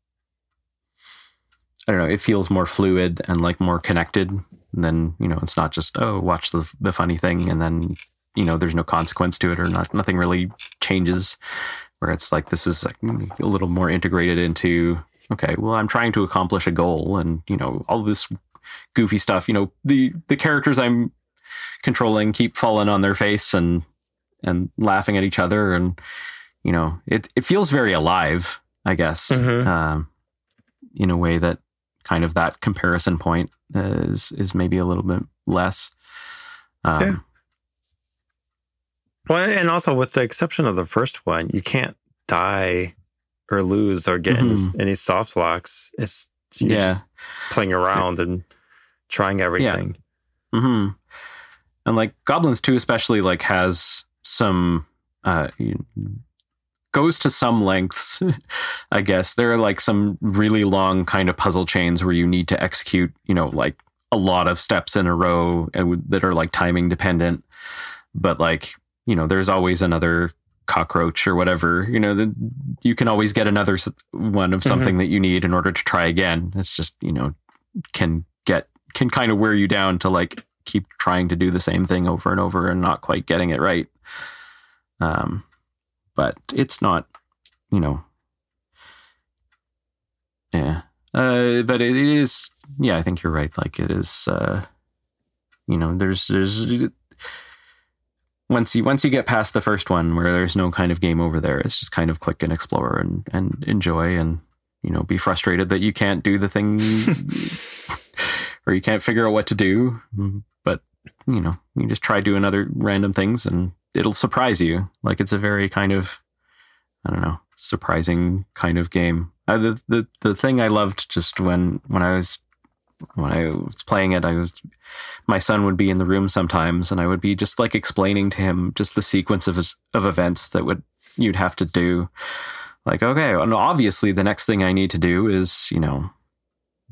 i don't know it feels more fluid and like more connected and then, you know, it's not just, oh, watch the, the funny thing and then, you know, there's no consequence to it or not, nothing really changes where it's like, this is like a little more integrated into, okay, well, I'm trying to accomplish a goal and, you know, all this goofy stuff, you know, the, the characters I'm controlling keep falling on their face and, and laughing at each other. And, you know, it, it feels very alive, I guess, mm-hmm. um, in a way that kind of that comparison point is is maybe a little bit less. Um, yeah. Well, and also with the exception of the first one, you can't die or lose or get mm-hmm. any, soft locks. It's, it's yeah. playing around and trying everything. Yeah. Mm-hmm. And like Goblins 2 especially like has some uh goes to some lengths, I guess. There are like some really long kind of puzzle chains where you need to execute, you know, like a lot of steps in a row and that are like timing dependent. But like, you know, there's always another cockroach or whatever. You know, the, you can always get another one of something that you need in order to try again. It's just you know can get can kind of wear you down to like keep trying to do the same thing over and over and not quite getting it right. Um, but it's not, you know, yeah. Uh, but it is, yeah. I think you're right. Like it is, uh, you know, there's there's once you once you get past the first one where there's no kind of game over there, it's just kind of click and explore and and enjoy and you know be frustrated that you can't do the thing or you can't figure out what to do. But you know, you just try doing other random things and it'll surprise you. Like it's a very kind of I don't know, surprising kind of game. Uh, the the the thing I loved just when when I was when I was playing it, I was my son would be in the room sometimes, and I would be just like explaining to him just the sequence of of events that would you'd have to do. Like, okay, and obviously the next thing I need to do is you know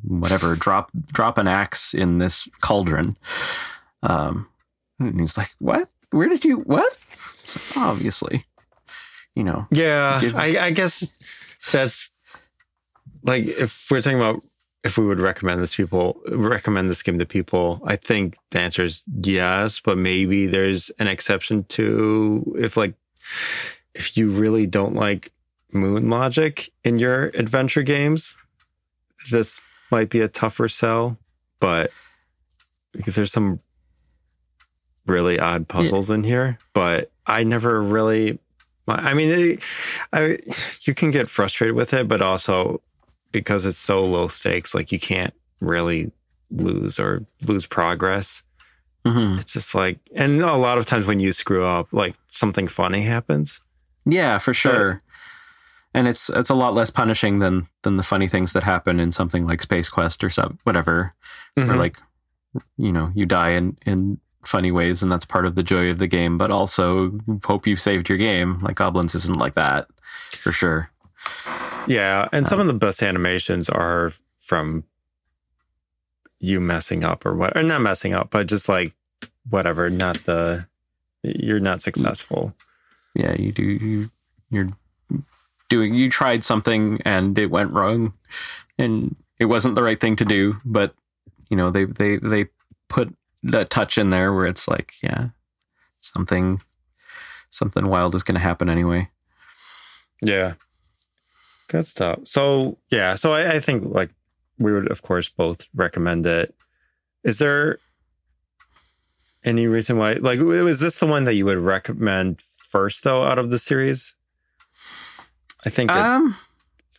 whatever drop drop an axe in this cauldron. Um, and he's like, "What? Where did you what?" Like, obviously, you know. Yeah, Give- I, I guess that's like if we're talking about if we would recommend this people recommend this game to people. I think the answer is yes, but maybe there's an exception to if like if you really don't like moon logic in your adventure games, this might be a tougher sell. But because there's some really odd puzzles in here, but I never really I mean, I you can get frustrated with it, but also because it's so low stakes, like you can't really lose or lose progress. Mhm. It's just like, and a lot of times when you screw up, like something funny happens. Yeah, for So- sure. and it's it's a lot less punishing than than the funny things that happen in something like Space Quest or some whatever, or Mhm. like you know you die in in funny ways, and that's part of the joy of the game. But also hope you've saved your game. Like Goblins isn't like that for sure. Yeah, and some uh, of the best animations are from you messing up or what, or not messing up, but just like whatever, not the you're not successful. Yeah, you do you you're doing you tried something and it went wrong, and it wasn't the right thing to do. But you know they they they put that touch in there where it's like yeah something something wild is going to happen anyway. Yeah. Good stuff. So yeah, so I, I think like we would of course both recommend it. Is there any reason why like was this the one that you would recommend first though out of the series? I think it Um,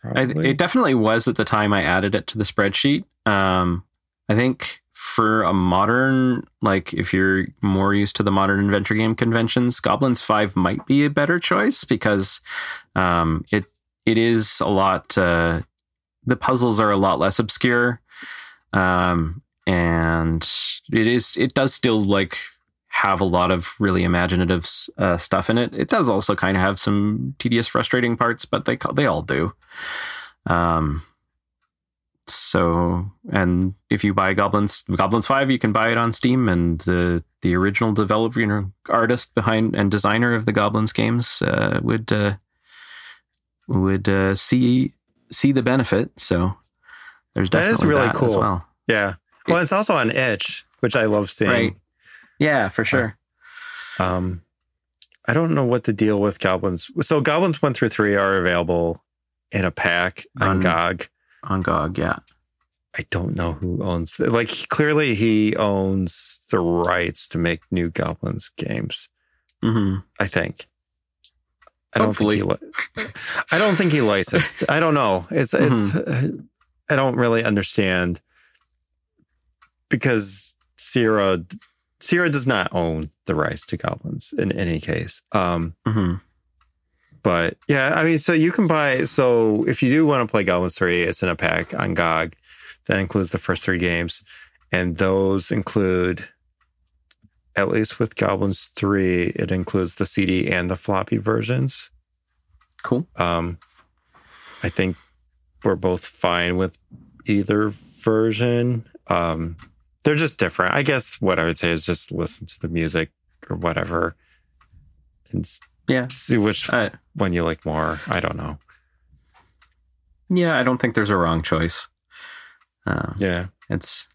I, it definitely was at the time I added it to the spreadsheet. Um, I think for a modern, like if you're more used to the modern adventure game conventions, Goblins Five might be a better choice because um, it it is a lot. Uh, the puzzles are a lot less obscure, um, and it is it does still like have a lot of really imaginative uh, stuff in it. It does also kind of have some tedious, frustrating parts, but they they all do. Um, so, and if you buy Goblins Goblins Five, you can buy it on Steam, and the the original developer, you know, artist behind and designer of the Goblins games uh, would uh, would uh, see see the benefit. So, there's That is definitely really that as cool. well. yeah. Well, it's also on itch, which I love seeing. Right. Yeah, for sure. Um, I don't know what the deal with goblins. So goblins one through three are available in a pack on On- GOG. On GOG, yeah. I don't know who owns like clearly he owns the rights to make new goblins games. hmm I think. I don't Hopefully. think he. Li- I don't think he licensed. I don't know. It's it's. Mm-hmm. I don't really understand because Sierra Sierra does not own the rights to goblins in any case. Um, hmm but yeah, I mean, so you can buy. So if you do want to play Goblins Three, it's in a pack on GOG. That includes the first three games, and those include, at least with Goblins Three, it includes the CD and the floppy versions. Cool. Um, I think we're both fine with either version. Um, they're just different. I guess what I would say is just listen to the music or whatever. and Yeah. see which one you like more. I don't know. yeah, I don't think there's a wrong choice. Uh, Yeah. it's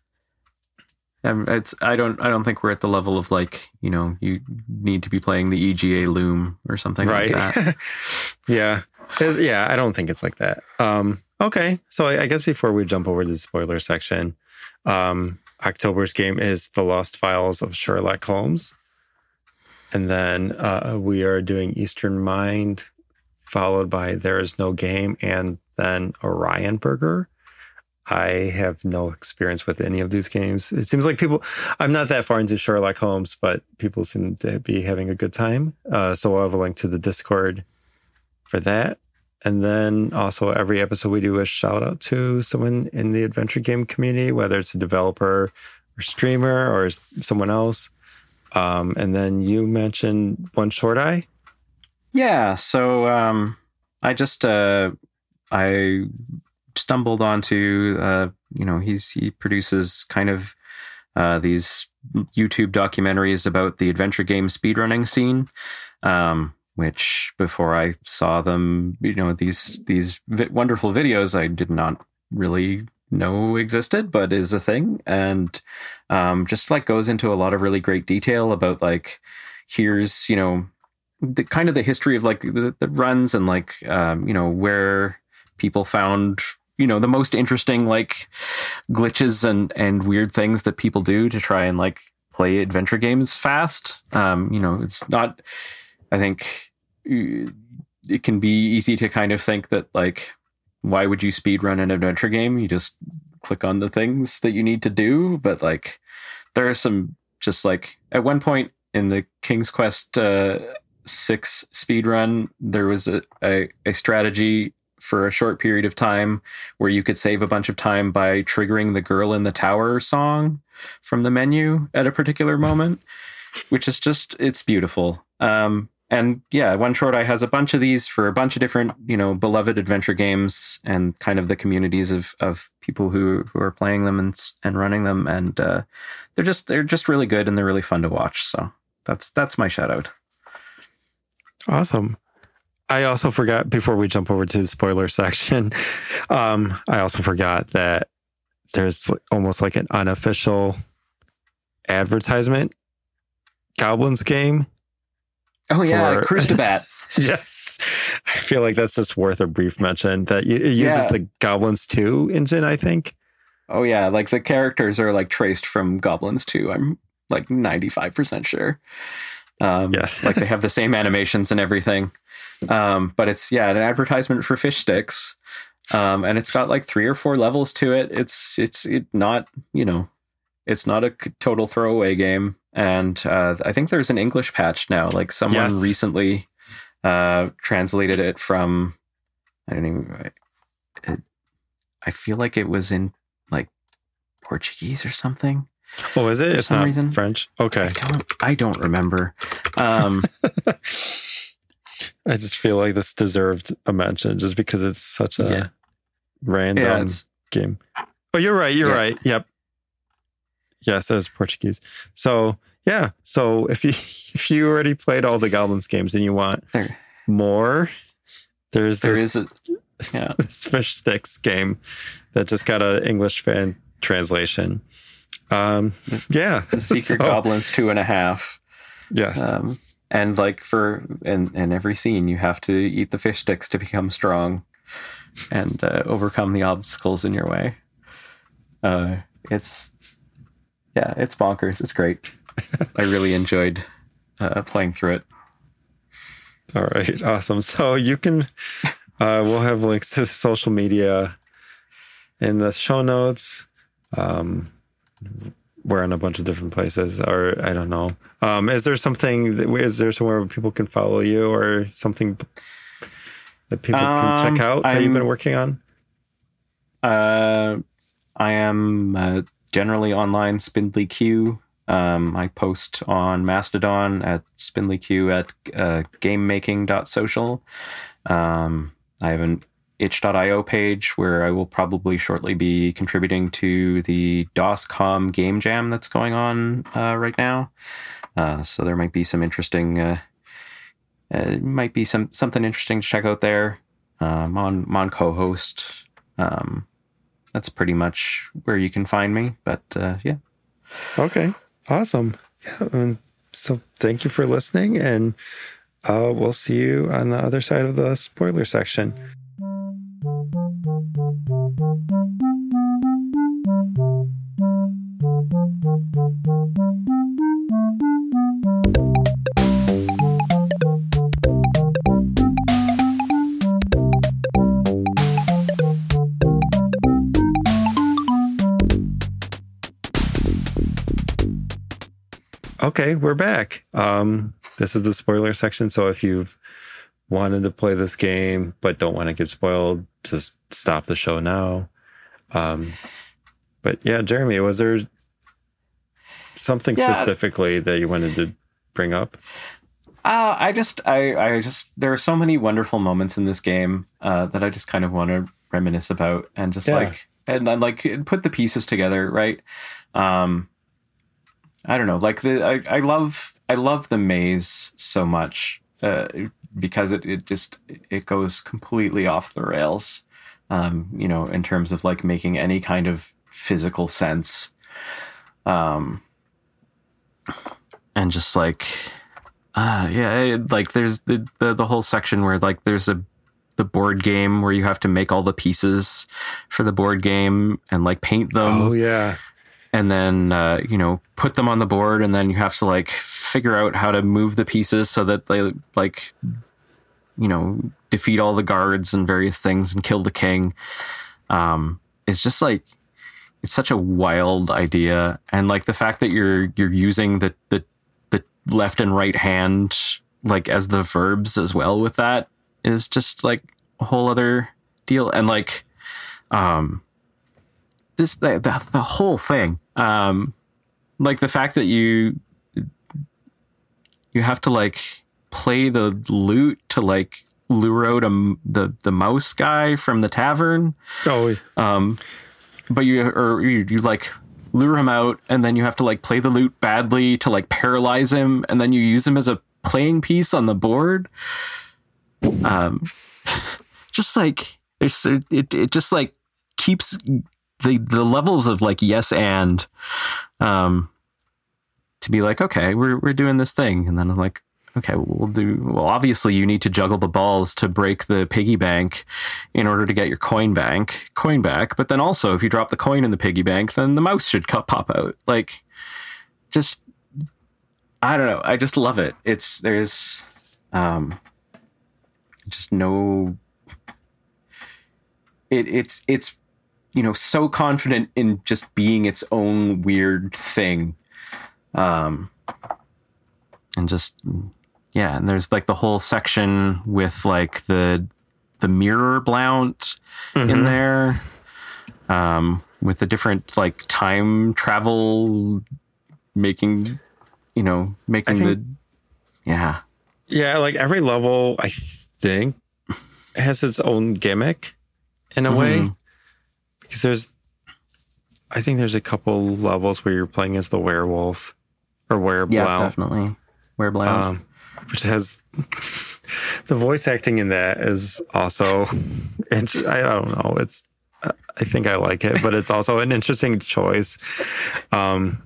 it's I don't I don't think we're at the level of like you know you need to be playing the EGA Loom or something right. like that. yeah. Yeah. I don't think it's like that. Um, okay. So I, I guess before we jump over to the spoiler section, um, October's game is The Lost Files of Sherlock Holmes. And then uh, we are doing Eastern Mind, followed by There Is No Game, and then Orion Burger. I have no experience with any of these games. It seems like people, I'm not that far into Sherlock Holmes, but people seem to be having a good time. Uh, so I'll have a link to the Discord for that. And then also every episode we do a shout out to someone in the adventure game community, whether it's a developer or streamer or someone else. Um, and then you mentioned One Short Eye. Yeah, so um, I just uh, I stumbled onto uh, you know he's he produces kind of uh, these YouTube documentaries about the adventure game speedrunning scene. Um, which before I saw them, you know these these wonderful videos, I did not really know existed, but is a thing, and um, just like goes into a lot of really great detail about like here's you know the kind of the history of like the, the runs and like um, you know where people found you know the most interesting like glitches and and weird things that people do to try and like play adventure games fast. Um you know it's not i think it can be easy to kind of think that like why would you speed run an adventure game? You just click on the things that you need to do. But like there are some just like at one point in the king's quest uh six speed run there was a, a, a strategy for a short period of time where you could save a bunch of time by triggering the girl in the tower song from the menu at a particular moment which is just it's beautiful. Um and yeah one short eye has a bunch of these for a bunch of different you know beloved adventure games and kind of the communities of of people who who are playing them and and running them. And uh they're just they're just really good and they're really fun to watch. So that's that's my shout out. Awesome. I also forgot before we jump over to the spoiler section. Um, I also forgot that there's almost like an unofficial advertisement Goblins game. oh yeah For- Croustibat Yes. I feel like that's just worth a brief mention that it uses Yeah. the Goblins 2 engine, I think. Oh yeah, like the characters are like traced from Goblins Two. I'm like 95% sure. Um, Yes. like they have the same animations and everything. Um, but it's yeah, an advertisement for fish sticks. Um, and it's got like three or four levels to it. It's it's it not you know, it's not a total throwaway game. And uh, I think there's an English patch now. Like someone Yes. recently uh, translated it from I don't even. It, I feel like it was in like Portuguese or something. Oh, is it? For it's some not reason- French. I Okay. don't. I don't remember. Um, I just feel like this deserved a mention just because it's such a Yeah. random yeah, game. Oh, you're right. You're Yeah. right. Yep. Yes, that is Portuguese. So yeah. So if you if you already played all the Goblins games and you want There- more, there's there this, is a. Yeah. this fish sticks game that just got an English fan translation. Um, yeah. The Secret So, Goblins two and a half. Yes. Um, and like for in in every scene, you have to eat the fish sticks to become strong and uh, overcome the obstacles in your way. Uh, it's yeah, it's bonkers. It's great. I really enjoyed uh, playing through it. All right, awesome. So you can, uh, we'll have links to social media in the show notes. Um, we're in a bunch of different places, or I don't know. Um, is there something? That, is there somewhere where people can follow you, or something that people can check Um, out that you've been working on? Uh, I am uh, generally online SpindleyQ. Um, I post on Mastodon at Spindley SpindleyQ at uh, gamemaking.social. Um, I have an itch.io page where I will probably shortly be contributing to the DOSCOM game jam that's going on uh, right now. Uh, so there might be some interesting uh, it might be some something interesting to check out there. Um, on on Cohost. Um, that's pretty much where you can find me. But uh, yeah, Okay. Awesome. Yeah. um, so thank you for listening, and uh, we'll see you on the other side of the spoiler section. Okay, we're back. Um, this is the spoiler section. So if you've wanted to play this game but don't want to get spoiled, just stop the show now. Um, but yeah, Jeremy, was there something Yeah. specifically that you wanted to bring up? Uh, I just, I, I just, there are so many wonderful moments in this game uh, that I just kind of want to reminisce about and just Yeah. like, and I like put the pieces together, right? Um, I don't know, like the, I, I love, I love the maze so much uh, because it, it just, it goes completely off the rails, um, you know, in terms of like making any kind of physical sense. Um, and just like, uh, yeah, like there's the, the the whole section where like there's a the board game where you have to make all the pieces for the board game and like paint them oh yeah, and then uh, you know put them on the board and then you have to like figure out how to move the pieces so that they like you know defeat all the guards and various things and kill the king. Um it's just like it's such a wild idea. And like the fact that you're you're using the the the left and right hand like as the verbs as well with that is just like a whole other deal. And like um this the, the, the whole thing um like the fact that you you have to like play the lute to like lure out a, the the mouse guy from the tavern. Oh um but you or you, you like lure him out and then you have to like play the lute badly to like paralyze him and then you use him as a playing piece on the board. Um just like it's it, it just like keeps the the levels of like yes and um to be like okay we're we're doing this thing. And then I'm like okay we'll do well obviously you need to juggle the balls to break the piggy bank in order to get your coin bank coin back. But then also if you drop the coin in the piggy bank then the mouse should cut, pop out. Like just i don't know. I just love it. It's there's um just no it it's it's you know so confident in just being its own weird thing um and just yeah and there's like the whole section with like the the mirror blount in Mhm. there um with the different like time travel making you know making think- the yeah yeah. Like every level, I think has its own gimmick in a way. Because there's I think there's a couple levels where you're playing as the werewolf or yeah definitely. Blount um, which has the voice acting in that is also int- I don't know it's I think I like it, but it's also an interesting choice. Um,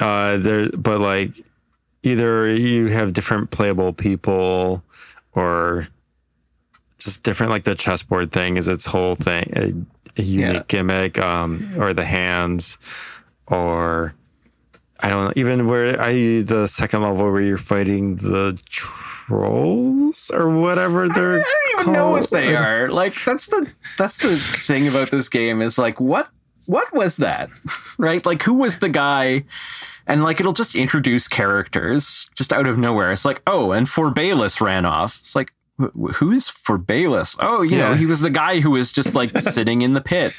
uh, there, but like either you have different playable people or just different, like the chessboard thing is its whole thing, a, a unique Yeah. gimmick, um, or the hands, or I don't know, even where I, the second level where you're fighting the trolls or whatever they're I don't even know what they are. Like that's the that's the thing about this game is like what what was that? Right? Like who was the guy? And like it'll just introduce characters just out of nowhere. It's like, oh, and for Forbalis ran off. It's like wh- for who's Forbalis? Oh, you know, he was the guy who was just like sitting in the pit.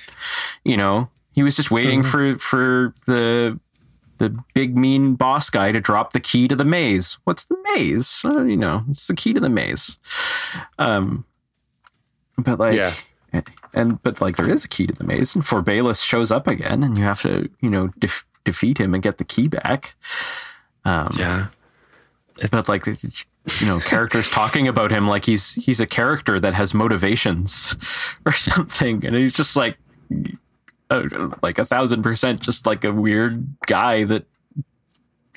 You know, he was just waiting for for the the big mean boss guy to drop the key to the maze. What's the maze? Uh, you know, it's the key to the maze. Um, but like, Yeah. and but like there is a key to the maze, and Forbalis shows up again, and you have to you know def- defeat him and get the key back. Um, Yeah. but like you know characters talking about him like he's he's a character that has motivations or something and he's just like uh, like a thousand percent just like a weird guy that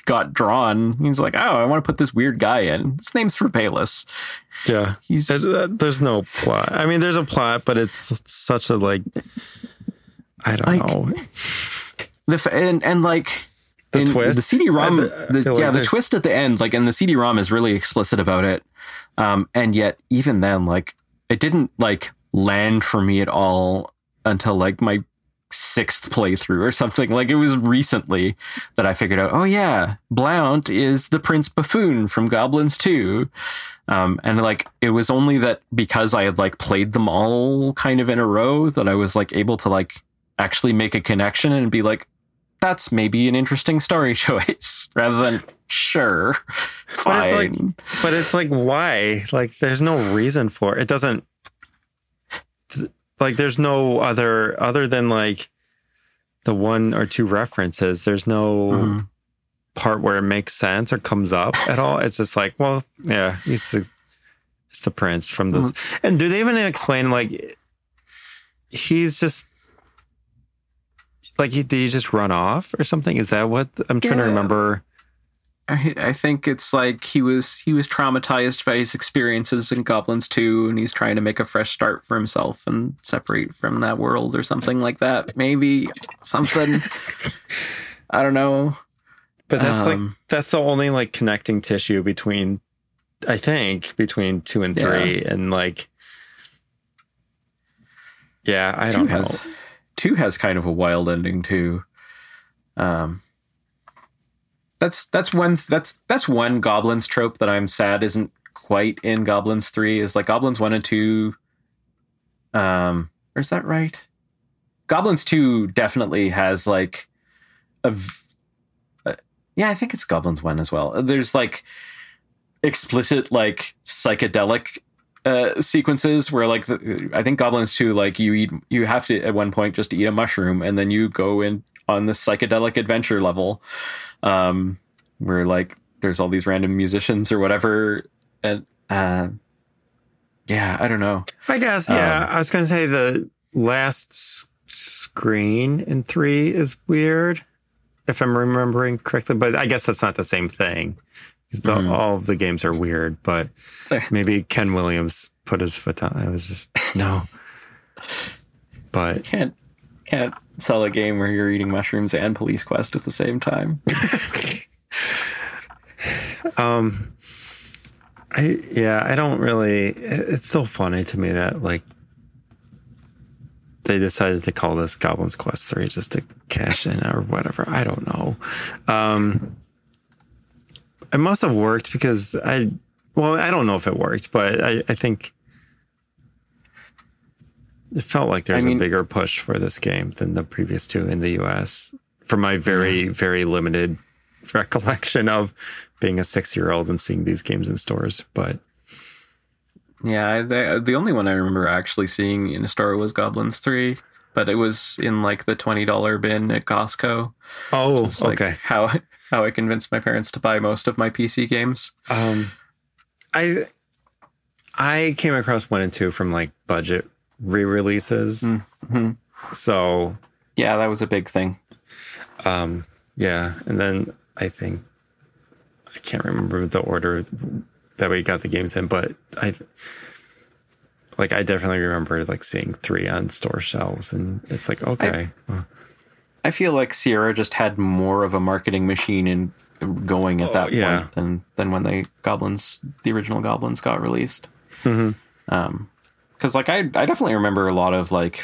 got drawn he's like oh i want to put this weird guy in his name's Forbalis. Yeah. he's There's, uh, there's no plot. I mean, there's a plot, but it's such a like. I don't Like, know. the and and like The in twist. the CD-ROM, the, like yeah, the twist at the end, like, and the CD-ROM is really explicit about it. Um, and yet, even then, like, it didn't like land for me at all until like my sixth playthrough or something. Like, it was recently that I figured out, oh yeah, Blount is the Prince Buffoon from Goblins 2. Um, and like, it was only that because I had like played them all kind of in a row that I was like able to like actually make a connection and be like, that's maybe an interesting story choice rather than sure. But it's like, but it's like, why? Like, there's no reason for it. It doesn't. Like, there's no other other than like the one or two references. There's no Mhm. part where it makes sense or comes up at all. It's just like, well, yeah, he's the it's the prince from this. And do they even explain like he's just like he, did he just run off or something? Is that what I'm trying to remember? I, I think it's like he was he was traumatized by his experiences in Goblins 2 and he's trying to make a fresh start for himself and separate from that world or something like that. Maybe something I don't know. But that's like Um, that's the only like connecting tissue between I think between two and Yeah. three and like yeah, I don't know. has two has kind of a wild ending too. Um, that's that's one that's that's one goblins trope that I'm sad isn't quite in Goblins three. Is like Goblins one and two. Um, or is that right? Goblins two definitely has like a. uh, yeah, I think it's Goblins one as well. There's like explicit like psychedelic uh, sequences where like the, I think goblins too like you eat you have to at one point just eat a mushroom and then you go in on the psychedelic adventure level um where like there's all these random musicians or whatever and uh yeah I don't know I guess, yeah. Um, I was going to say the last screen in three is weird, if I'm remembering correctly. But I guess that's not the same thing. The, Mhm. All of the games are weird, but maybe Ken Williams put his foot down. I was just no. But can't can't sell a game where you're eating mushrooms and police quest at the same time um, I yeah, I don't really. It's so funny to me that like they decided to call this Goblin's Quest three just to cash in or whatever. I don't know. Um, it must have worked because I. Well, I don't know if it worked, but I, I think it felt like there's I mean- a bigger push for this game than the previous two in the U.S. From my very, very limited recollection of being a six-year-old and seeing these games in stores, but Yeah, the the only one I remember actually seeing in a store was Goblins Three, but it was in like the twenty dollar bin at Costco. oh, like okay. how how I convinced my parents to buy most of my PC games. Um, I I came across one and two from like budget re-releases, Mhm. so Yeah, that was a big thing. um, yeah, and then I think I can't remember the order that we got the games in, but I like I definitely remember like seeing three on store shelves, and it's like okay, well, I feel like Sierra just had more of a marketing machine in going at Oh, that yeah. point than than when the Goblins, the original Goblins, got released. Mhm. Um, because like I I definitely remember a lot of like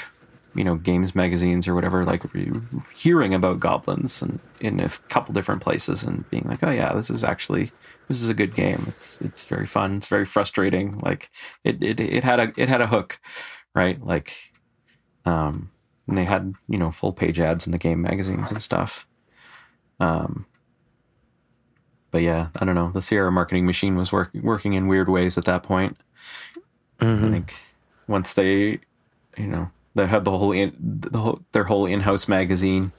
you know games magazines or whatever like re- hearing about goblins and in a couple different places and being like oh yeah this is actually this is a good game it's it's very fun it's very frustrating like it it, it had a it had a hook right like um and they had you know full page ads in the game magazines and stuff. Um but yeah i don't know. The sierra marketing machine was work, working in weird ways at that point. I Mhm. think once they, you know, they had the whole in the whole, their whole in-house magazine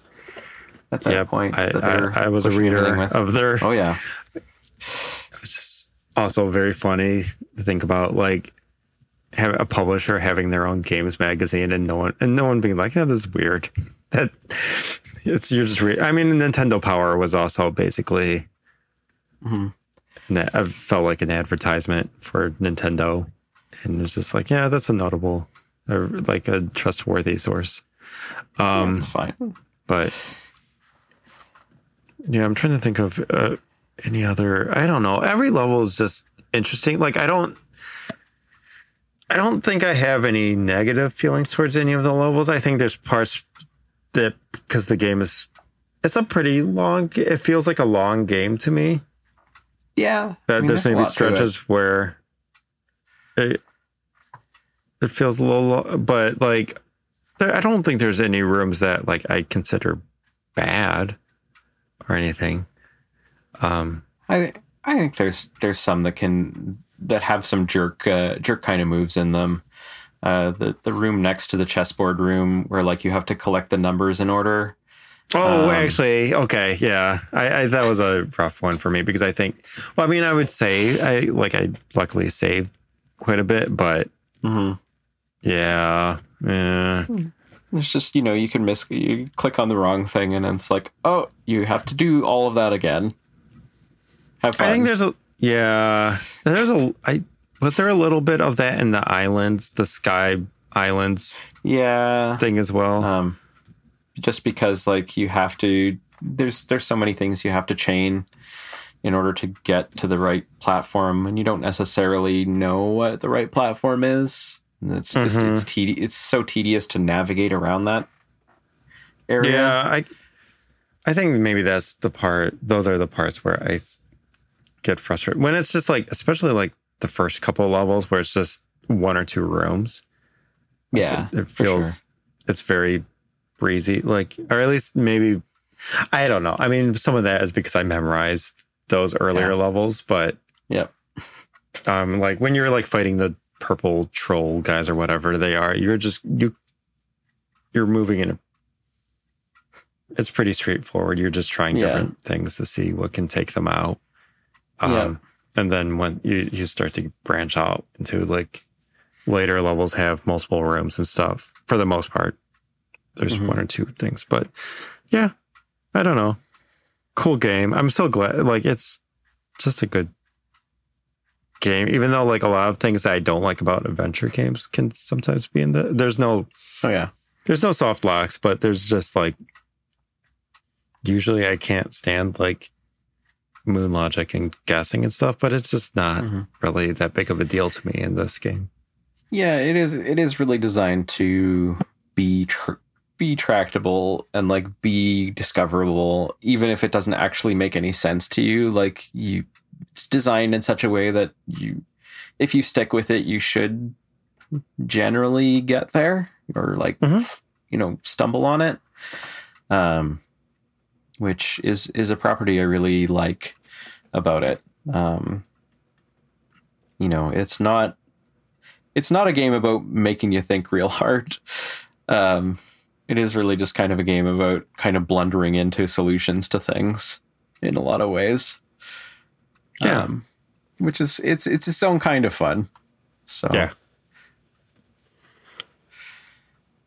at that Yep, point. I, that I, I was a reader of their Oh yeah, It was also very funny to think about like have a publisher having their own games magazine and no one and no one being like, yeah, this is weird. That it's you're just re- I mean, Nintendo Power was also basically Mhm. na- I felt like an advertisement for Nintendo, and it's just like, yeah, that's a notable, or like a trustworthy source. Um, it's fine. but yeah, I'm trying to think of uh, any other. I don't know. Every level is just interesting. Like I don't, I don't think I have any negative feelings towards any of the levels. I think there's parts that because the game is, it's a pretty long. It feels like a long game to me. Yeah. That I mean, there's a maybe stretches where it it feels a little, lo- but like there, I don't think there's any rooms that like I consider bad or anything. Um, I I think there's there's some that can that have some jerk uh, jerk kind of moves in them. Uh, the the room next to the chessboard room where like you have to collect the numbers in order. oh, Um, actually, okay, yeah, I, I that was a rough one for me because I think, well, I mean, I would say I like I luckily saved quite a bit, but Mm-hmm. yeah, yeah. It's just you know you can miss you click on the wrong thing and it's like oh you have to do all of that again. Have fun. I think there's a yeah. There's a I was there a little bit of that in the islands, the sky islands yeah. thing as well. um just because like you have to there's there's so many things you have to chain in order to get to the right platform and you don't necessarily know what the right platform is it's just Mhm. it's tedi- it's so tedious to navigate around that area yeah, I I think maybe that's the part. Those are the parts where I get frustrated when it's just like, especially like the first couple levels where it's just one or two rooms. yeah it, it feels sure. it's very breezy, like or at least maybe I don't know. I mean, some of that is because I memorized those earlier Yeah. levels, but Yep. um, like when you're like fighting the purple troll guys or whatever they are, you're just you you're moving in a. It's pretty straightforward. You're just trying Yeah. different things to see what can take them out. Um, Yeah. And then when you, you start to branch out into like later levels have multiple rooms and stuff for the most part. There's Mhm. one or two things, but yeah, I don't know. Cool game. I'm so glad. Like it's just a good game, even though like a lot of things that I don't like about adventure games can sometimes be in the. There's no oh yeah there's no soft locks, but there's just like usually I can't stand like moon logic and guessing and stuff, but it's just not Mhm. really that big of a deal to me in this game. Yeah, it is. It is really designed to be tr- be tractable and like be discoverable, even if it doesn't actually make any sense to you. Like you, it's designed in such a way that you, if you stick with it, you should generally get there or like Mhm. you know stumble on it. Um, which is is a property I really like about it. Um, you know, it's not it's not a game about making you think real hard. Um, it is really just kind of a game about kind of blundering into solutions to things in a lot of ways. Yeah. Um, which is it's it's its own kind of fun. So Yeah.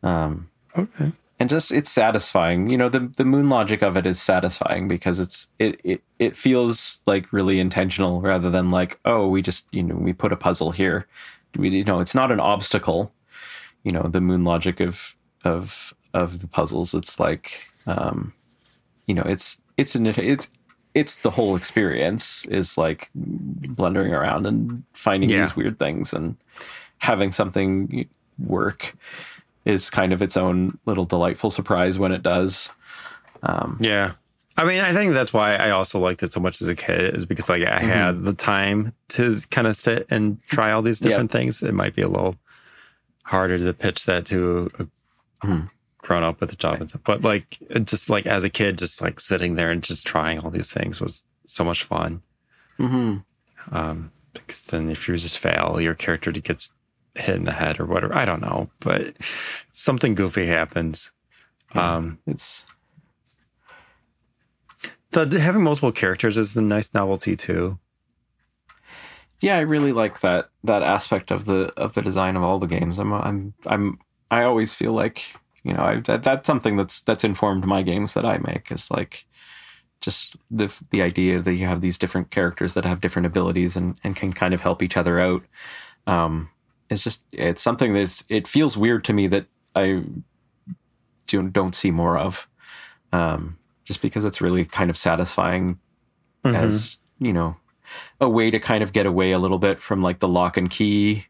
Um, Okay. And just it's satisfying. You know, the the moon logic of it is satisfying because it's it it it feels like really intentional rather than like oh we just you know we put a puzzle here. We you know it's not an obstacle. You know the moon logic of of of the puzzles. It's like um, you know it's it's an it's it's the whole experience is like blundering around and finding Yeah. these weird things and having something work is kind of its own little delightful surprise when it does. Um, Yeah. I mean, I think that's why I also liked it so much as a kid is because like I had the time to kind of sit and try all these different things. It might be a little harder to pitch that to a Mhm. grown up with a job and stuff. But like just like as a kid, just like sitting there and just trying all these things was so much fun. mhm. Um, because then if you just fail, your character gets hit in the head or whatever. I don't know, but something goofy happens. Um, It's the, the having multiple characters is the nice novelty too. yeah, I really like that that aspect of the of the design of all the games. I'm I'm I'm I always feel like you know I, that, that's something that's that's informed my games that I make is like just the the idea that you have these different characters that have different abilities and and can kind of help each other out. Um, it's just it's something that's it feels weird to me that I don't don't see more of. Um, just because it's really kind of satisfying Mhm. as you know a way to kind of get away a little bit from like the lock and key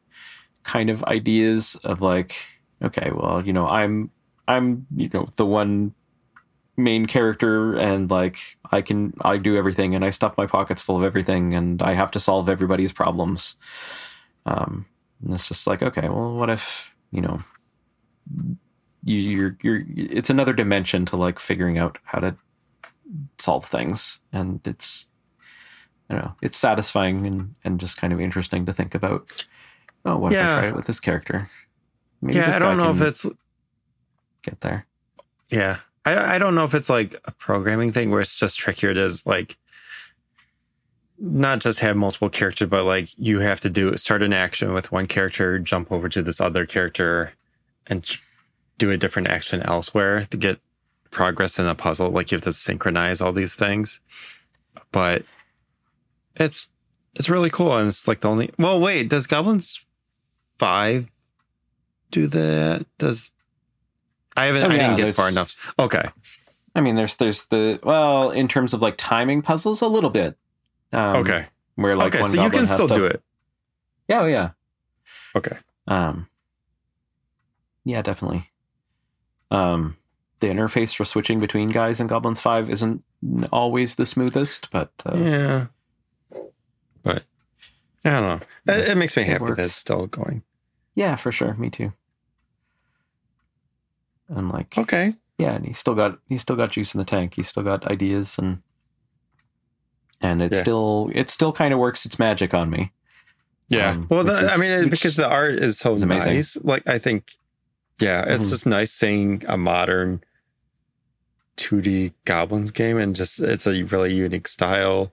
kind of ideas of like okay well you know i'm i'm you know the one main character and like i can i do everything and i stuff my pockets full of everything and i have to solve everybody's problems um and it's just like okay well what if you know you, you're you're it's another dimension to like figuring out how to solve things. And it's I don't know it's satisfying and and just kind of interesting to think about oh what if I try it with this character? Maybe yeah, this I don't know if it's get there. Yeah. I I don't know if it's like a programming thing where it's just trickier to like not just have multiple characters, but like you have to do start an action with one character, jump over to this other character, and do a different action elsewhere to get progress in a puzzle. Like you have to synchronize all these things, but it's it's really cool, and it's like the only. Well, wait, does Goblins Five do that? Does I haven't? Oh, I didn't get far enough. Okay, I mean there's there's the well in terms of like timing puzzles a little bit um, okay, where like okay. one So you can has still to- do it. yeah oh, yeah Okay. Um, yeah, definitely. Um, the interface for switching between guys in Goblins Five isn't always the smoothest, but uh, Yeah. But I don't know. It, it makes me It happy that it's still going. yeah, for sure, me too. And like, Okay. yeah, and he's still got he's still got juice in the tank. He's still got ideas and and it Yeah. still it still kind of works its magic on me. Yeah. Um, well, the, which I mean, because the art is so is amazing. nice. Like, I think, yeah, it's Mhm. just nice seeing a modern 2D Goblins game and just it's a really unique style.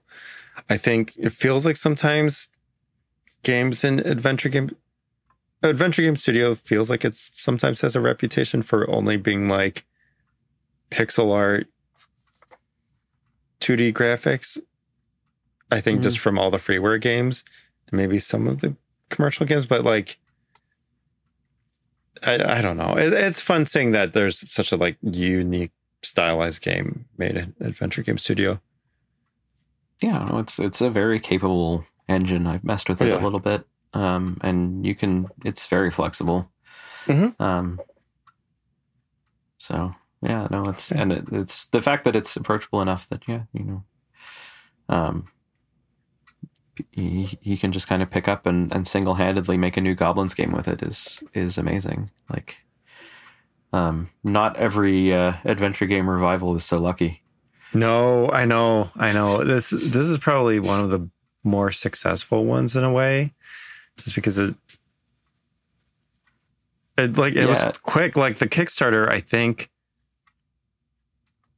I think it feels like sometimes games in adventure game adventure game studio feels like it's sometimes has a reputation for only being like pixel art 2D graphics. I think just from all the freeware games, and maybe some of the commercial games, but like I, I don't know. It, it's fun seeing that there's such a like unique stylized game made in Adventure Game Studio. Yeah, no, it's it's a very capable engine. I've messed with it Yeah. a little bit, um, and you can. It's very flexible. Mhm. Um, so yeah, no, it's Yeah. and it, it's the fact that it's approachable enough that yeah, you know, um, he he can just kind of pick up and, and single handedly make a new goblins game with it is is amazing. Like, um, not every uh, adventure game revival is so lucky. No, I know, I know. This this is probably one of the more successful ones in a way, just because it it like it Yeah. was quick. Like the Kickstarter, I think.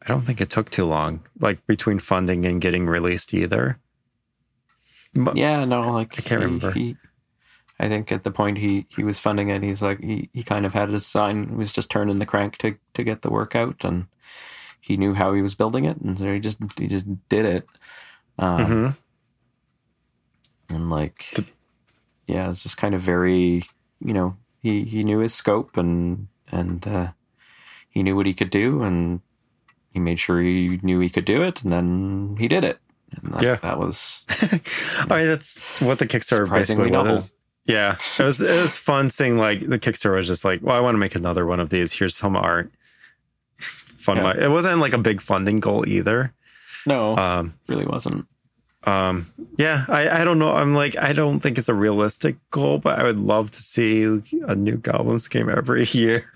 I don't think it took too long, like between funding and getting released either. But- Yeah, no, like I can't he- remember. He, I think at the point he he was funding it, he's like he, he kind of had his sign. He was just turning the crank to to get the work out, and he knew how he was building it, and so he just he just did it. Um, Mhm. And like, yeah, it's just kind of very, you know, he he knew his scope and and uh, he knew what he could do, and he made sure he knew he could do it, and then he did it. And like, Yeah. that was I mean, that's what the Kickstarter basically was. Novel. was- Yeah, it was. It was fun seeing like the Kickstarter was just like, well, I want to make another one of these. Here's some art. Fun. Yeah. It wasn't like a big funding goal either. no, Um, really wasn't. Um, yeah, I, I don't know. I'm like, I don't think it's a realistic goal, but I would love to see a new Goblins game every year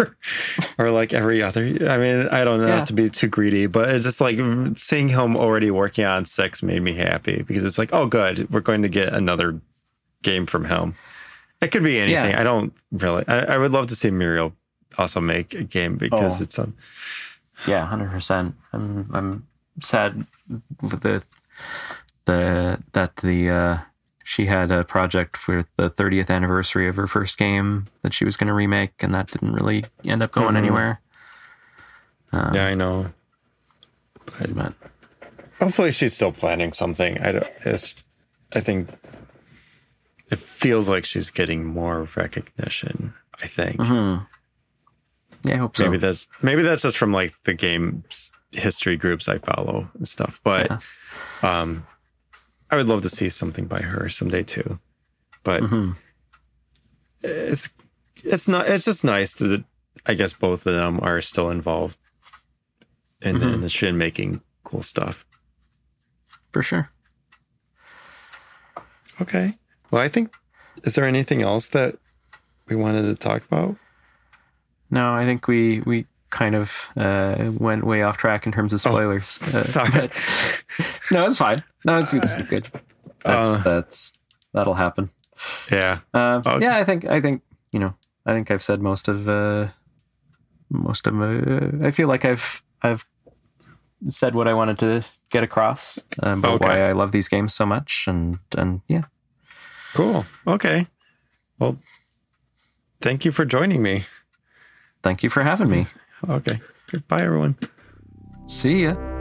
or like every other. I mean, I don't know Yeah. to be too greedy, but it's just like seeing him already working on six made me happy because it's like, oh, good, we're going to get another game from him. It could be anything. Yeah. I don't really. I, I would love to see Muriel also make a game because Oh. it's a Yeah, hundred percent. I'm I'm sad with the the that the uh, she had a project for the 30th anniversary of her first game that she was going to remake, and that didn't really end up going Mhm. anywhere. Um, yeah, I know. but Hopefully, she's still planning something. I don't. It's. I think it feels like she's getting more recognition. I think mhm. yeah, I hope so. maybe that's maybe that's just from like the games history groups I follow and stuff. But Yeah. um, I would love to see something by her someday too. But Mhm. it's it's not. It's just nice that I guess both of them are still involved in, the, in the shit making cool stuff. for sure. Okay. Well, I think is there anything else that we wanted to talk about? No, I think we we kind of uh, went way off track in terms of spoilers. Uh, Oh, sorry. but- no, it's fine. No, it's, it's good. That's Uh, that's that'll happen. Yeah. Uh, Okay. Yeah, I think I think you know I think I've said most of uh, most of uh, I feel like I've I've said what I wanted to get across um, about Okay. why I love these games so much, and and yeah, Cool. Okay. Well, thank you for joining me. thank you for having me. Okay. Goodbye, everyone. See ya.